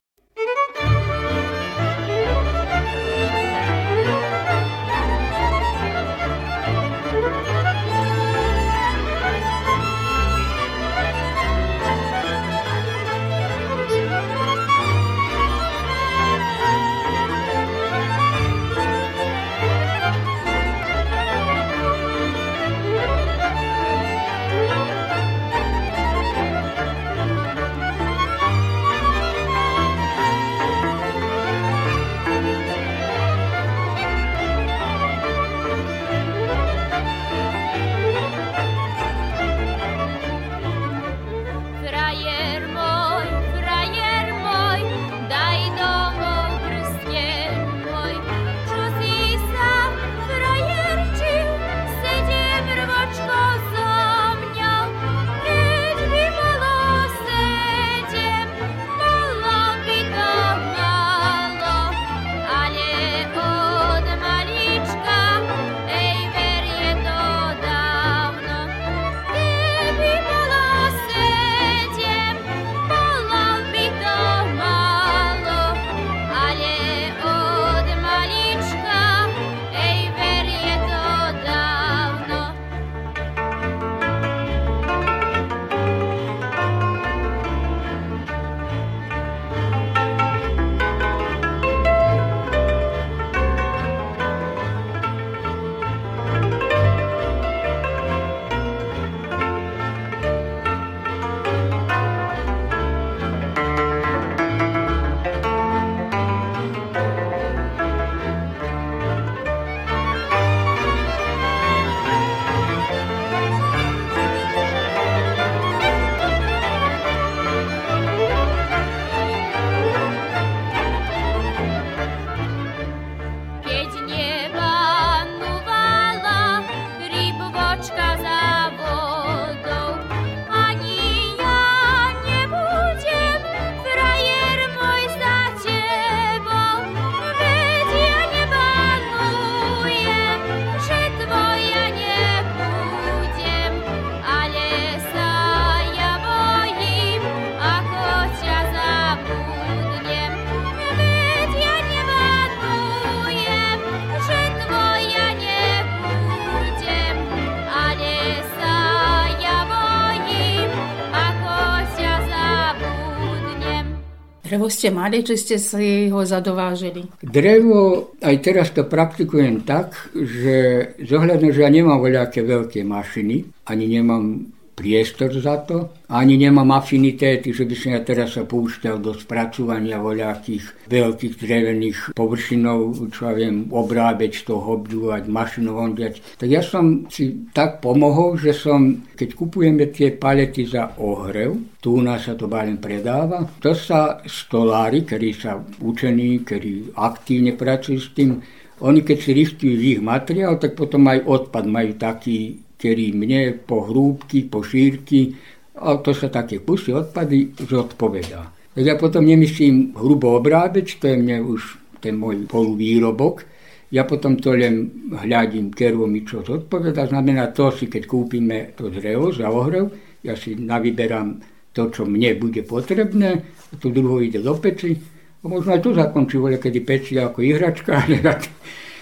Drevo ste mali, či ste si ho zadovážili? Drevo, aj teraz to praktikujem tak, že zohľadne, že ja nemám voľaké veľké mašiny, ani nemám priestor za to. Ani nemám afinitéty, že by som ja teraz sa púšťal do spracovania voľakých veľkých drevených površinov, čo ja viem, obrábeť to, obdúvať, mašinu ondiať. Tak ja som si tak pomohol, že som, keď kupujeme tie palety za ohrev, tu u nás sa to bálen predáva, to sa stolári, ktorí sa učení, ktorí aktívne pracujú s tým, oni keď si ristujú ich materiál, tak potom aj odpad majú taký ktorý mne po hrúbky, po šírky, a to sa také kusy odpady zodpovedá. Tak ja potom nemyslím hrubo obrábeť, to je mne už ten môj poluvýrobok, ja potom to len hľadím, kervo mi čo zodpoveda, znamená to si, keď kúpime to drevo za ohrev, ja si navyberám to, čo mne bude potrebné, a to druho ide do peci, a možno aj tu zakončí, kedy peci ako ihračka, (laughs)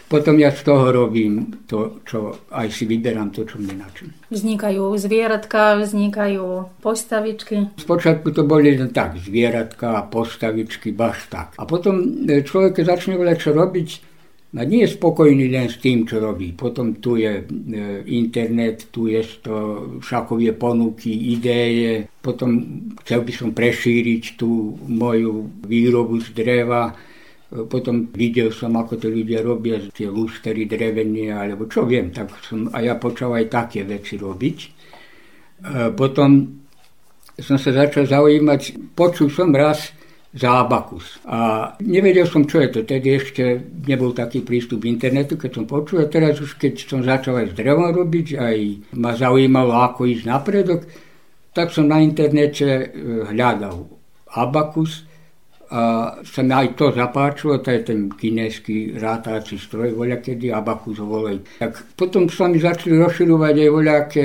potom ja z toho robím to, čo aj si vyberám to, čo mne načím. Vznikajú zvieratka, vznikajú postavičky. Spočiatku to boli len tak, zvieratka, postavičky, baš tak. A potom e, človek začne veľa čo robiť, a nie je spokojný len s tým, čo robí. Potom tu je e, internet, tu je to šakové ponuky, ideje. Potom chcel by som prešíriť tú moju výrobu z dreva Potom videl som, ako to ľudia robia, tie lústery drevenie, alebo čo viem, tak som a ja počal aj také veci robiť. Potom som sa začal zaujímať, počul som raz abakus. A nevedel som, čo je to. Tedy ešte nebol taký prístup internetu, keď som počul. A teraz už, keď som začal aj s drevom robiť, aj ma zaujímalo, ako ísť napredok, tak som na internete hľadal abakus a sa mi aj to zapáčilo, to je ten kineský rátací stroj, voľa kedy abakus volej. Tak potom sa mi začali rozširovať aj voľaké,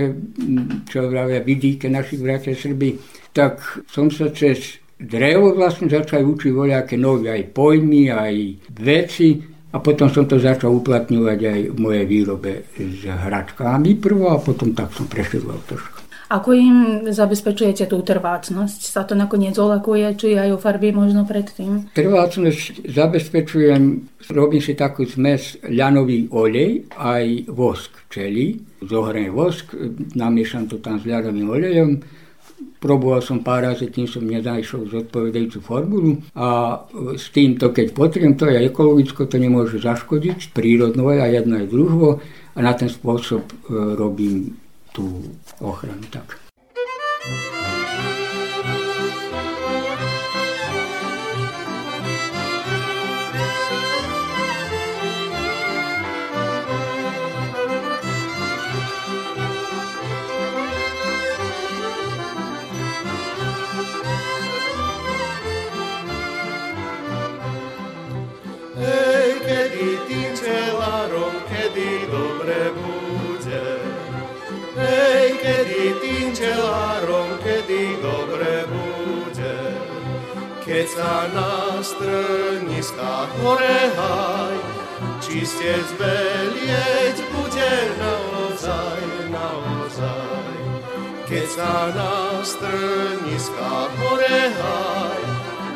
čo vravia, vidíke našich bratia Srby, tak som sa cez drevo vlastne začal učiť voľaké nové aj pojmy, aj veci a potom som to začal uplatňovať aj v mojej výrobe s hračkami prvo a potom tak som prešiel trošku. Ako im zabezpečujete tú trvácnosť? Sa to nakoniec olakuje, či aj o farby možno predtým? Trvácnosť zabezpečujem, robím si takú zmes ľanový olej, aj vosk včeli. Zohriem vosk, namiešam to tam s ľanovým olejom, Proboval som pár razy, kým som nenašiel zodpovedajúcu formulu a s týmto, keď potrebujem, to je ekologicko, to nemôže zaškodiť, prírodno je a jedno aj druho a na ten spôsob e, robím tú ochranu tak. keď sa na strniskách hore haj, čistec belieť bude naozaj, naozaj. Keď sa na strniskách hore haj,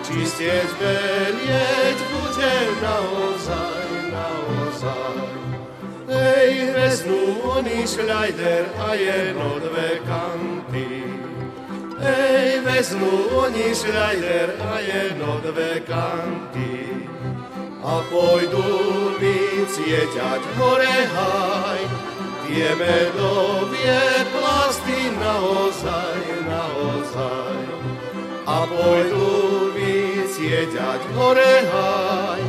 čistec belieť bude naozaj, naozaj. Ej, hreznú oni šľajder a jedno dve kanty, Ej, vezmu oni šrajder a jedno dve kanty a pôjdu vycieťať hore haj, tie medovie plasty naozaj, naozaj. A pôjdu vycieťať hore haj,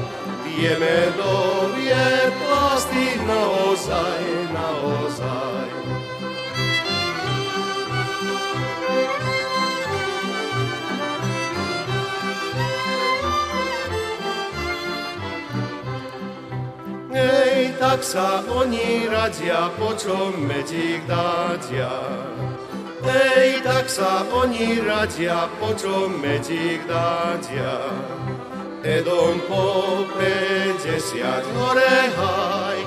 tie medovie plasty naozaj, naozaj. Tak sa oni radia, po čom medík dádia. Ej, tak sa oni radia, po čom medík dádia. Edom po 50 hore haj,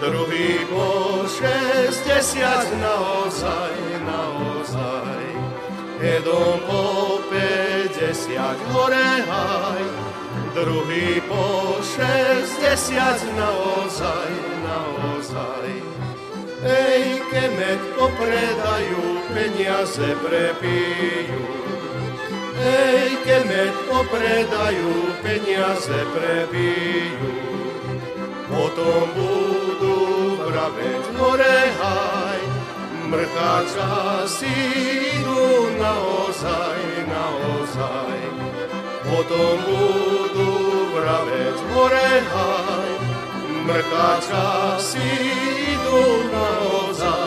druhý po 60 naozaj, naozaj. Edom po 50 hore haj, druhý po 60 naozaj, naozaj. Ej, kemet popredajú, peniaze prepijú. Ej, kemet popredajú, peniaze prepijú. Potom budú vraveť hore haj, mrcháča si idú naozaj, naozaj. Potom budú vraveť hore haj, mrkáča si idú naozaj.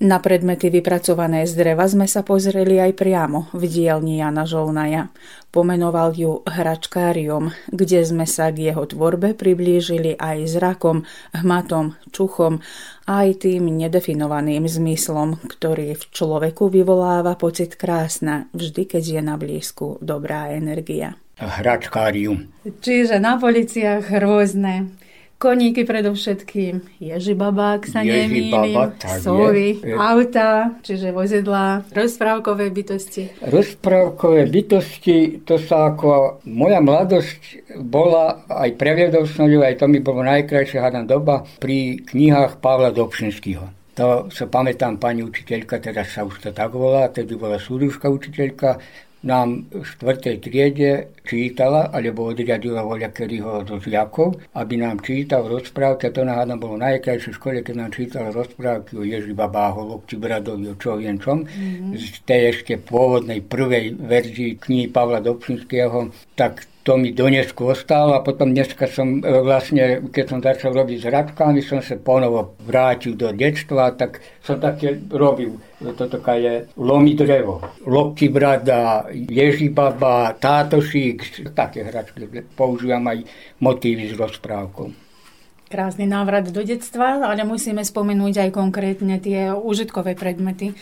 Na predmety vypracované z dreva sme sa pozreli aj priamo v dielni Jana Žolnaja. Pomenoval ju hračkárium, kde sme sa k jeho tvorbe priblížili aj zrakom, hmatom, čuchom aj tým nedefinovaným zmyslom, ktorý v človeku vyvoláva pocit krásna, vždy keď je na blízku dobrá energia. Hračkárium. Čiže na policiach rôzne koníky predovšetkým, ježibabák sa nemýlim, sovy, auta, čiže vozidlá, rozprávkové bytosti. Rozprávkové bytosti, to sa ako moja mladosť bola, aj previedol som ju, aj to mi bolo najkrajšia hádam doba, pri knihách Pavla Dobšinského. To sa pamätám, pani učiteľka, teraz sa už to tak volá, tedy bola súduška učiteľka, nám v štvrtej triede čítala, alebo odriadila voľakerýho zo žiakov, aby nám čítal rozprávky. A to nám bolo najkrajšie v škole, keď nám čítal rozprávky o Ježi Babáho, Lobči Bradovi, o čo viem čom. Mm-hmm. Z tej ešte pôvodnej prvej verzii knihy Pavla Dobšinského, tak to mi do dnesku ostalo a potom dneska som e, vlastne, keď som začal robiť s hradkami, som sa ponovo vrátil do detstva, tak som také robil. Toto je lomi drevo, lopky brada, ježibaba, tátošík, také hračky. Používam aj motívy z rozprávkou. Krásny návrat do detstva, ale musíme spomenúť aj konkrétne tie užitkové predmety.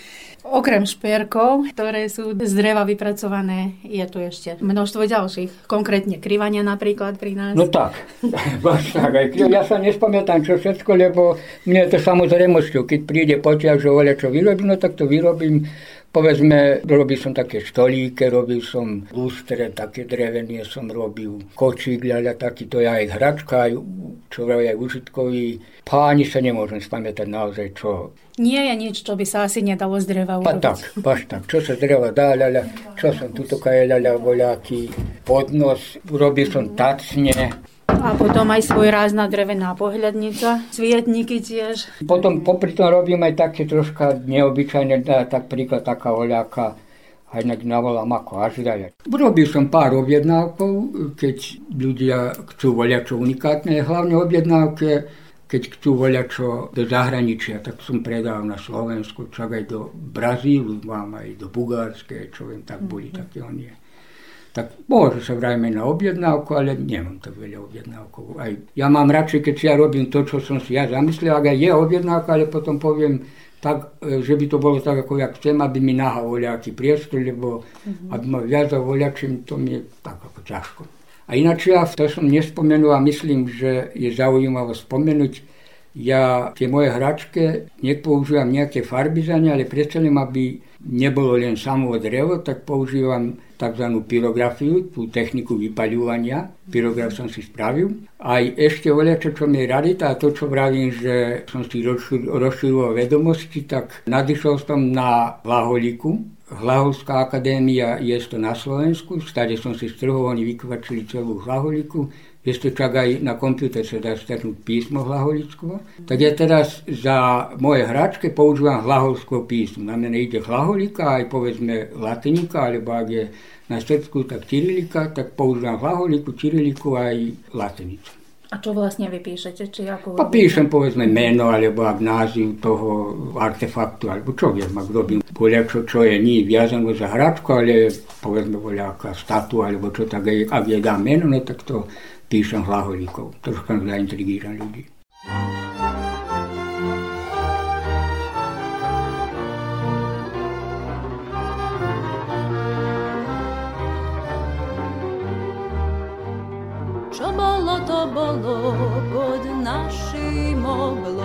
Okrem šperkov, ktoré sú z dreva vypracované, je tu ešte množstvo ďalších. Konkrétne kryvania napríklad pri nás. No tak, (laughs) ja sa nespamätám čo všetko, lebo mne je to samozrejmosťou. Keď príde potiaľ, že voľa čo vyrobím, no tak to vyrobím Povedzme, robil som také stolíke, robil som lustre, také drevenie som robil, kočík, ľaľa, taký, to je aj hračka, aj, čo aj užitkový. Páni sa nemôžem spamätať naozaj, čo... Nie je nič, čo by sa asi nedalo z dreva urobiť. Pa tak, paš tak, čo sa z dreva dá, ľaľa, čo som tuto kaj ľaľa, voľaký podnos, robil som tacne, a potom aj svoj rázna drevená pohľadnica, cvietníky tiež. Potom popri tom robím aj také troška neobyčajné, tak príklad taká oľaka, aj na navolám ako ažraja. Robil som pár objednávkov, keď ľudia chcú voľačo unikátne, hlavne objednávke, keď chcú voľačo do zahraničia, tak som predal na Slovensku, čak aj do Brazílu, mám aj do Bugárske, čo viem, tak boli mm-hmm. také onie tak môže sa vrajme na objednávku, ale nemám tak veľa objednávkov. Aj ja mám radšej, keď si ja robím to, čo som si ja zamyslel, ak aj je objednávka, ale potom poviem tak, e, že by to bolo tak, ako ja chcem, aby mi nahal voľaký priestor, lebo mm-hmm. aby ma viazal voľačím, to mi je tak ako ťažko. A ináč ja to som nespomenul a myslím, že je zaujímavé spomenúť, ja tie moje hračke nepoužívam nejaké farbizanie, ale predsa aby nebolo len samo drevo, tak používam tzv. pyrografiu, tú techniku vypaľovania. Pyrograf som si spravil. Aj ešte oľa, čo mi je radita a to, čo vravím, že som si rozširoval vedomosti, tak nadišol som na Hlaholiku. Hlaholská akadémia je to na Slovensku, stade som si strhol, oni vykvačili celú Hlaholiku ešte čak aj na počítač sa dá strhnúť písmo hlaholicko. Tak ja teraz za moje hračke používam hlaholského písmo. Na mene ide hlaholika, aj povedzme latinika, alebo ak je na Srbsku, tak cyrilika, tak používam hlaholiku, cyriliku aj latinicu. A čo vlastne vy píšete? Či ako pa píšem povedzme meno, alebo ak názov toho artefaktu, alebo čo viem, ak robím voľačo, čo je nie viazané za hračku, ale povedzme voľaká statu, alebo čo tak, ak je dá meno, no tak to píšem hlaholíkov. Troška zaintrigíram ľudí. Čo bolo, to bolo pod našim obločkom.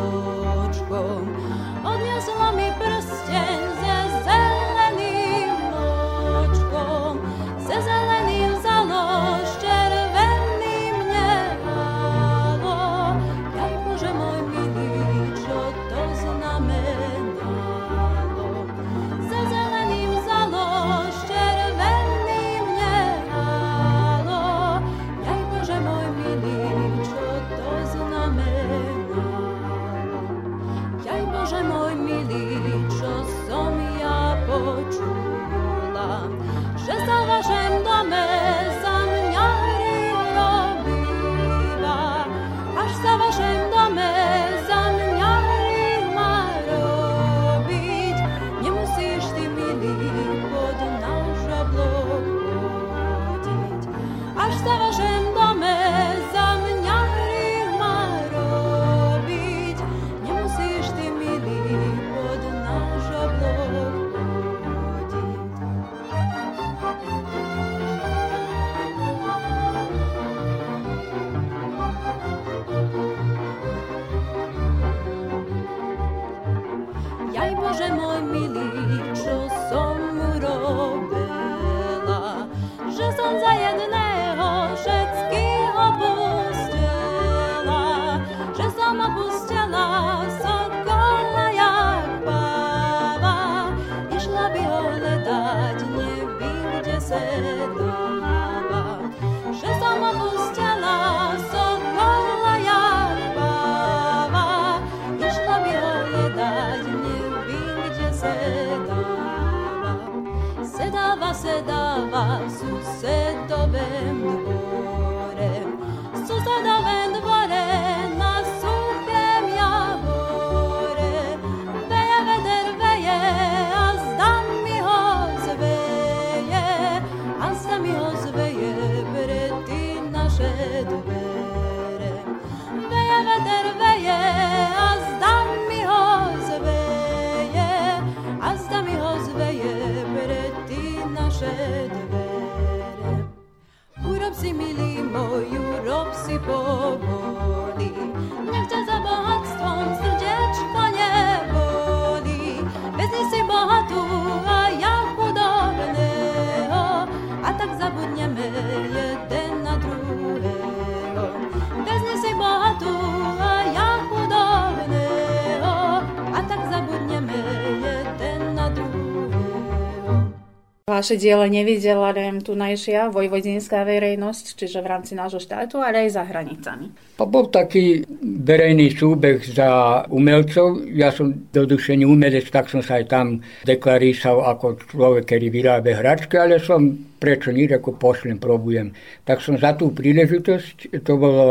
Vaše dielo nevidela len tunajšia vojvodinská verejnosť, čiže v rámci nášho štátu, ale aj za hranicami. A bol taký verejný súbeh za umelcov. Ja som do dušení umelec, tak som sa aj tam deklarísal ako človek, ktorý vyrábe hračky, ale som prečo nič, ako pošlem, probujem. Tak som za tú príležitosť, to bolo,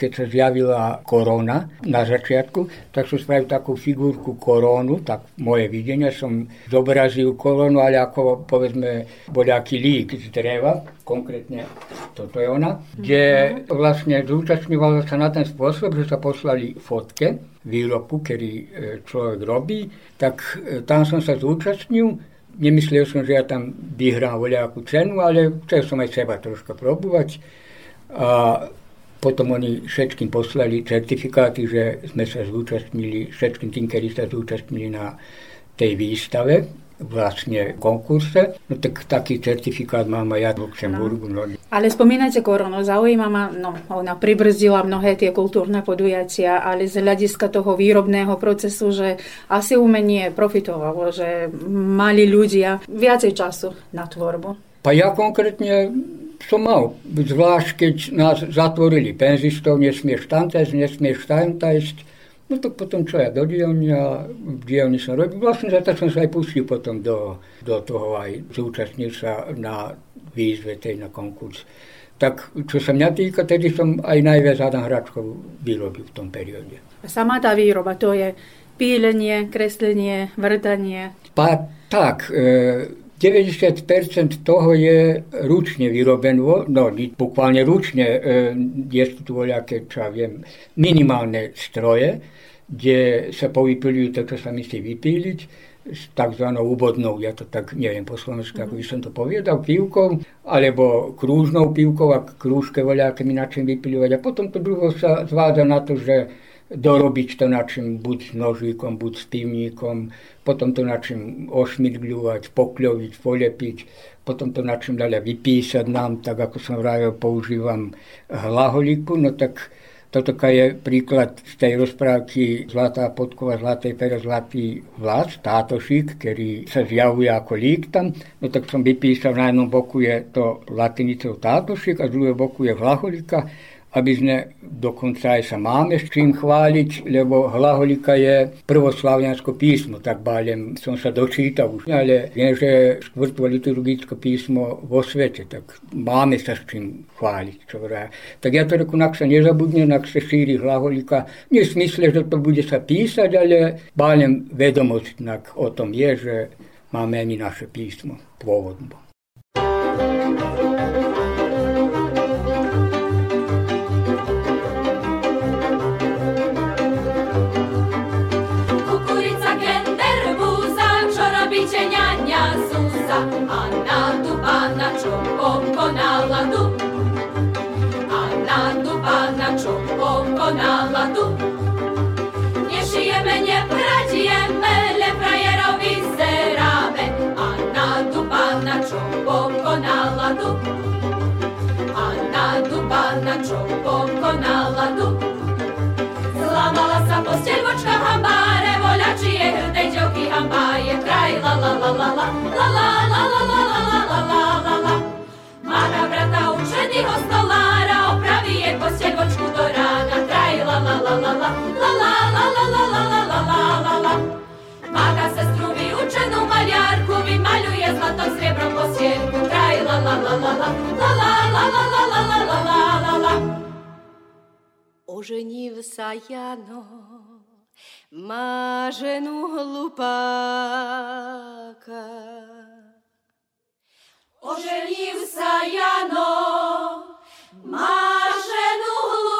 keď sa zjavila korona na začiatku, tak som spravil takú figurku korónu, tak moje videnie som zobrazil koronu, ale ako povedzme bol aký lík z dreva, konkrétne toto je ona, kde vlastne zúčastňovalo sa na ten spôsob, že sa poslali fotke výrobku, ktorý e, človek robí, tak e, tam som sa zúčastnil, Nemyslel som, že ja tam vyhrám voľakú cenu, ale chcel som aj seba troška probovať. A potom oni všetkým poslali certifikáty, že sme sa zúčastnili, všetkým tým, ktorí sa zúčastnili na tej výstave, vlastne konkurse. No tak taký certifikát mám aj ja v Luxemburgu. No. Ale spomínate koronu, zaujíma ma, no, ona pribrzdila mnohé tie kultúrne podujatia, ale z hľadiska toho výrobného procesu, že asi umenie profitovalo, že mali ľudia viacej času na tvorbu. Pa ja konkrétne som mal, zvlášť keď nás zatvorili penzistov, nesmieš tam tajsť, nesmieš tam No tak potom čo ja do dielne a v dielni som robil. Vlastne za tak som sa aj pustil potom do, do toho aj zúčastnil sa na výzve tej na konkurs. Tak čo sa mňa týka, tedy som aj najviac Adam Hračkov vyrobil v tom perióde. A sama tá výroba, to je pílenie, kreslenie, vrtanie. Pa, tak, e, 90% toho je ručne vyrobené, no bukvalne ručne, e, je tu voľaké, čo ja viem, minimálne stroje, kde sa povypilujú to, čo sa myslí vypíliť, s tzv. úvodnou, ja to tak neviem po slovensku, ako by som to povedal, pivkou, alebo krúžnou pivkou, a krúžke voľaké mi načím vypilovať. A potom to druho sa zvádza na to, že dorobiť to načím buď nožíkom, buď s pivníkom, potom to načím ošmidľovať, pokľoviť, polepiť, potom to načím ďalej vypísať nám, tak ako som vravil, používam hlaholiku, no tak toto je príklad z tej rozprávky Zlatá podkova, Zlatej pere, Zlatý vlas, tátošík, ktorý sa zjavuje ako lík tam. No tak som vypísal, na jednom boku je to latinicou tátošík a z druhého boku je hlaholika aby sme dokonca aj sa máme s čím chváliť, lebo hlaholika je prvoslaviansko písmo, tak bálem som sa dočítal už, ale viem, že štvrtvo liturgické písmo vo svete, tak máme sa s čím chváliť. Čo vrá. Tak ja to reku, ak sa nezabudne, ak sa šíri hlaholika, nie v smysle, že to bude sa písať, ale bálem vedomosť o tom je, že máme ani naše písmo pôvodno. na має край, ла-ла-ла-ла-ла, ла-ла-ла-ла-ла-ла-ла-ла-ла-ла. Мара брата ученого столара оправіє посільвочку до рана, край, ла-ла-ла-ла-ла, ла-ла-ла-ла-ла-ла-ла-ла-ла-ла. Мага сестру віучену малярку, він малює златом срібром посільку, край, ла-ла-ла-ла-ла, ла-ла-ла-ла-ла-ла-ла-ла-ла-ла. Оженівся я, но... мажену глупака. Оженівся яно, мажену глупака.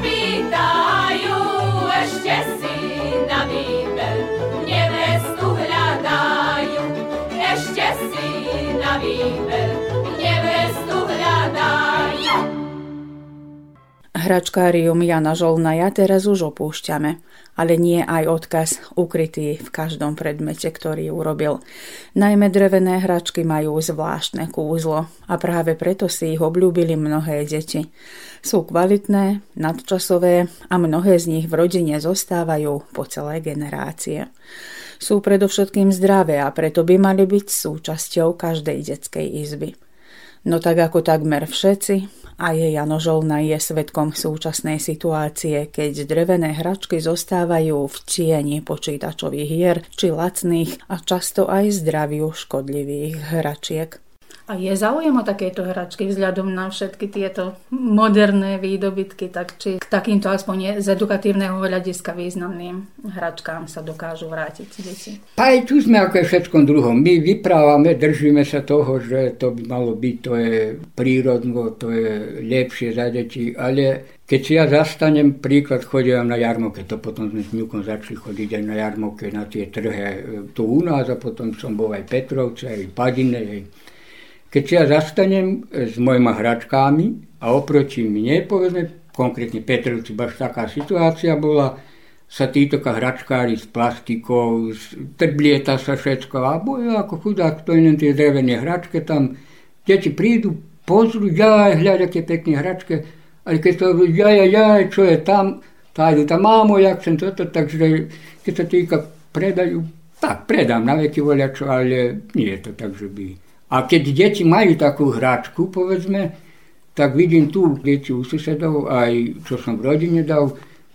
zapytają, eście syna Bibel, niewestu gladają, si na Bibel. Hračkárium Jana Žolnaja teraz už opúšťame, ale nie aj odkaz ukrytý v každom predmete, ktorý urobil. Najmä drevené hračky majú zvláštne kúzlo a práve preto si ich obľúbili mnohé deti. Sú kvalitné, nadčasové a mnohé z nich v rodine zostávajú po celé generácie. Sú predovšetkým zdravé a preto by mali byť súčasťou každej detskej izby. No tak ako takmer všetci, a je Jano Žolna je svetkom súčasnej situácie, keď drevené hračky zostávajú v tieni počítačových hier či lacných a často aj zdraviu škodlivých hračiek. A je záujem o takéto hračky vzhľadom na všetky tieto moderné výdobytky, tak či k takýmto aspoň z edukatívneho hľadiska významným hračkám sa dokážu vrátiť deti? Aj tu sme ako je všetkom druhom. My vyprávame, držíme sa toho, že to by malo byť, to je prírodno, to je lepšie za deti, ale keď si ja zastanem, príklad chodím na jarmoke, to potom sme s Ňukom začali chodiť aj na jarmoke, na tie trhe tu u nás a potom som bol aj Petrovce, aj Padine, aj keď ja zastanem s mojimi hračkami a oproti mne, povedzme, konkrétne Petrovci, baš taká situácia bola, sa títo hračkári s plastikou, trblieta sa všetko a bojú ako chudák, to len tie drevené hračke tam, deti prídu, pozrú, ja hľadia aké pekné hračke, ale keď to ja, ja, ja, čo je tam, tá idú tam, mámo, jak som toto, takže keď sa týka predajú Tak, predám na veky voľačo, ale nie je to tak, že by... A keď deti majú takú hračku, povedzme, tak vidím tu deti u susedov, aj čo som v rodine dal,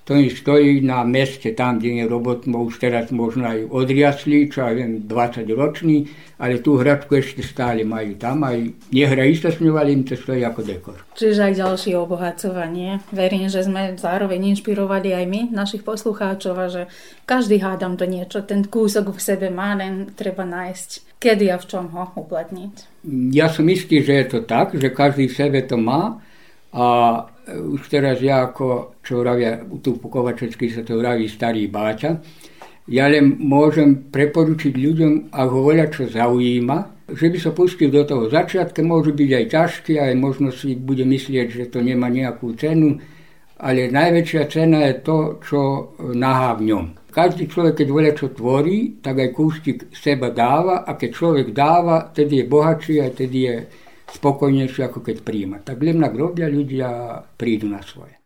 to mi stojí na meste, tam, kde je robot, už teraz možno aj odriasli, čo ja viem, 20 ročný, ale tú hračku ešte stále majú tam, aj nehrajú sa s ňou, ale im to stojí ako dekor. Čiže aj ďalšie obohacovanie. Verím, že sme zároveň inšpirovali aj my, našich poslucháčov, a že každý hádam to niečo, ten kúsok v sebe má, len treba nájsť, kedy a v čom ho uplatniť. Ja som istý, že je to tak, že každý v sebe to má a už teraz ja ako, čo vravia, tu po Kovačecký sa to vraví starý báťa, ja len môžem preporučiť ľuďom, ak ho voľa čo zaujíma, že by sa pustil do toho začiatka, môže byť aj ťažký, aj možno si bude myslieť, že to nemá nejakú cenu, ale najväčšia cena je to, čo nahá v ňom. Každý človek, keď voľa čo tvorí, tak aj kústik seba dáva a keď človek dáva, tedy je bohatší a tedy je spokojnejšie, ako keď príjma. Tak len na robia ľudia prídu na svoje.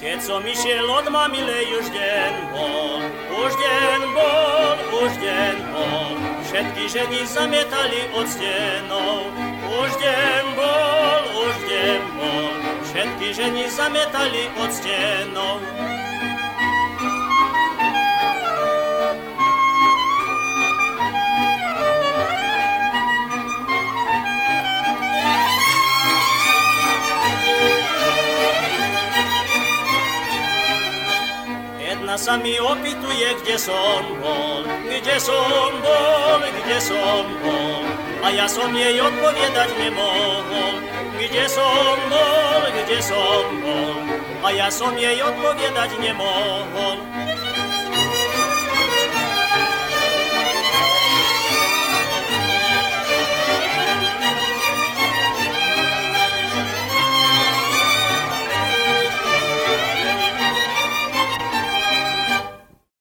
Keď som išiel od mamilej už deň bol, už deň bol, už deň Všetky ženy zamietali od stenov. Už deň bol, už deň bol, všetky ženy zamietali od stenov. Sa mi opituje, kde som bol, kde som bol, kde som bol. A ja som jej odpovedať nemohol, kde som bol, kde som bol. A ja som jej odpovedať nemohol.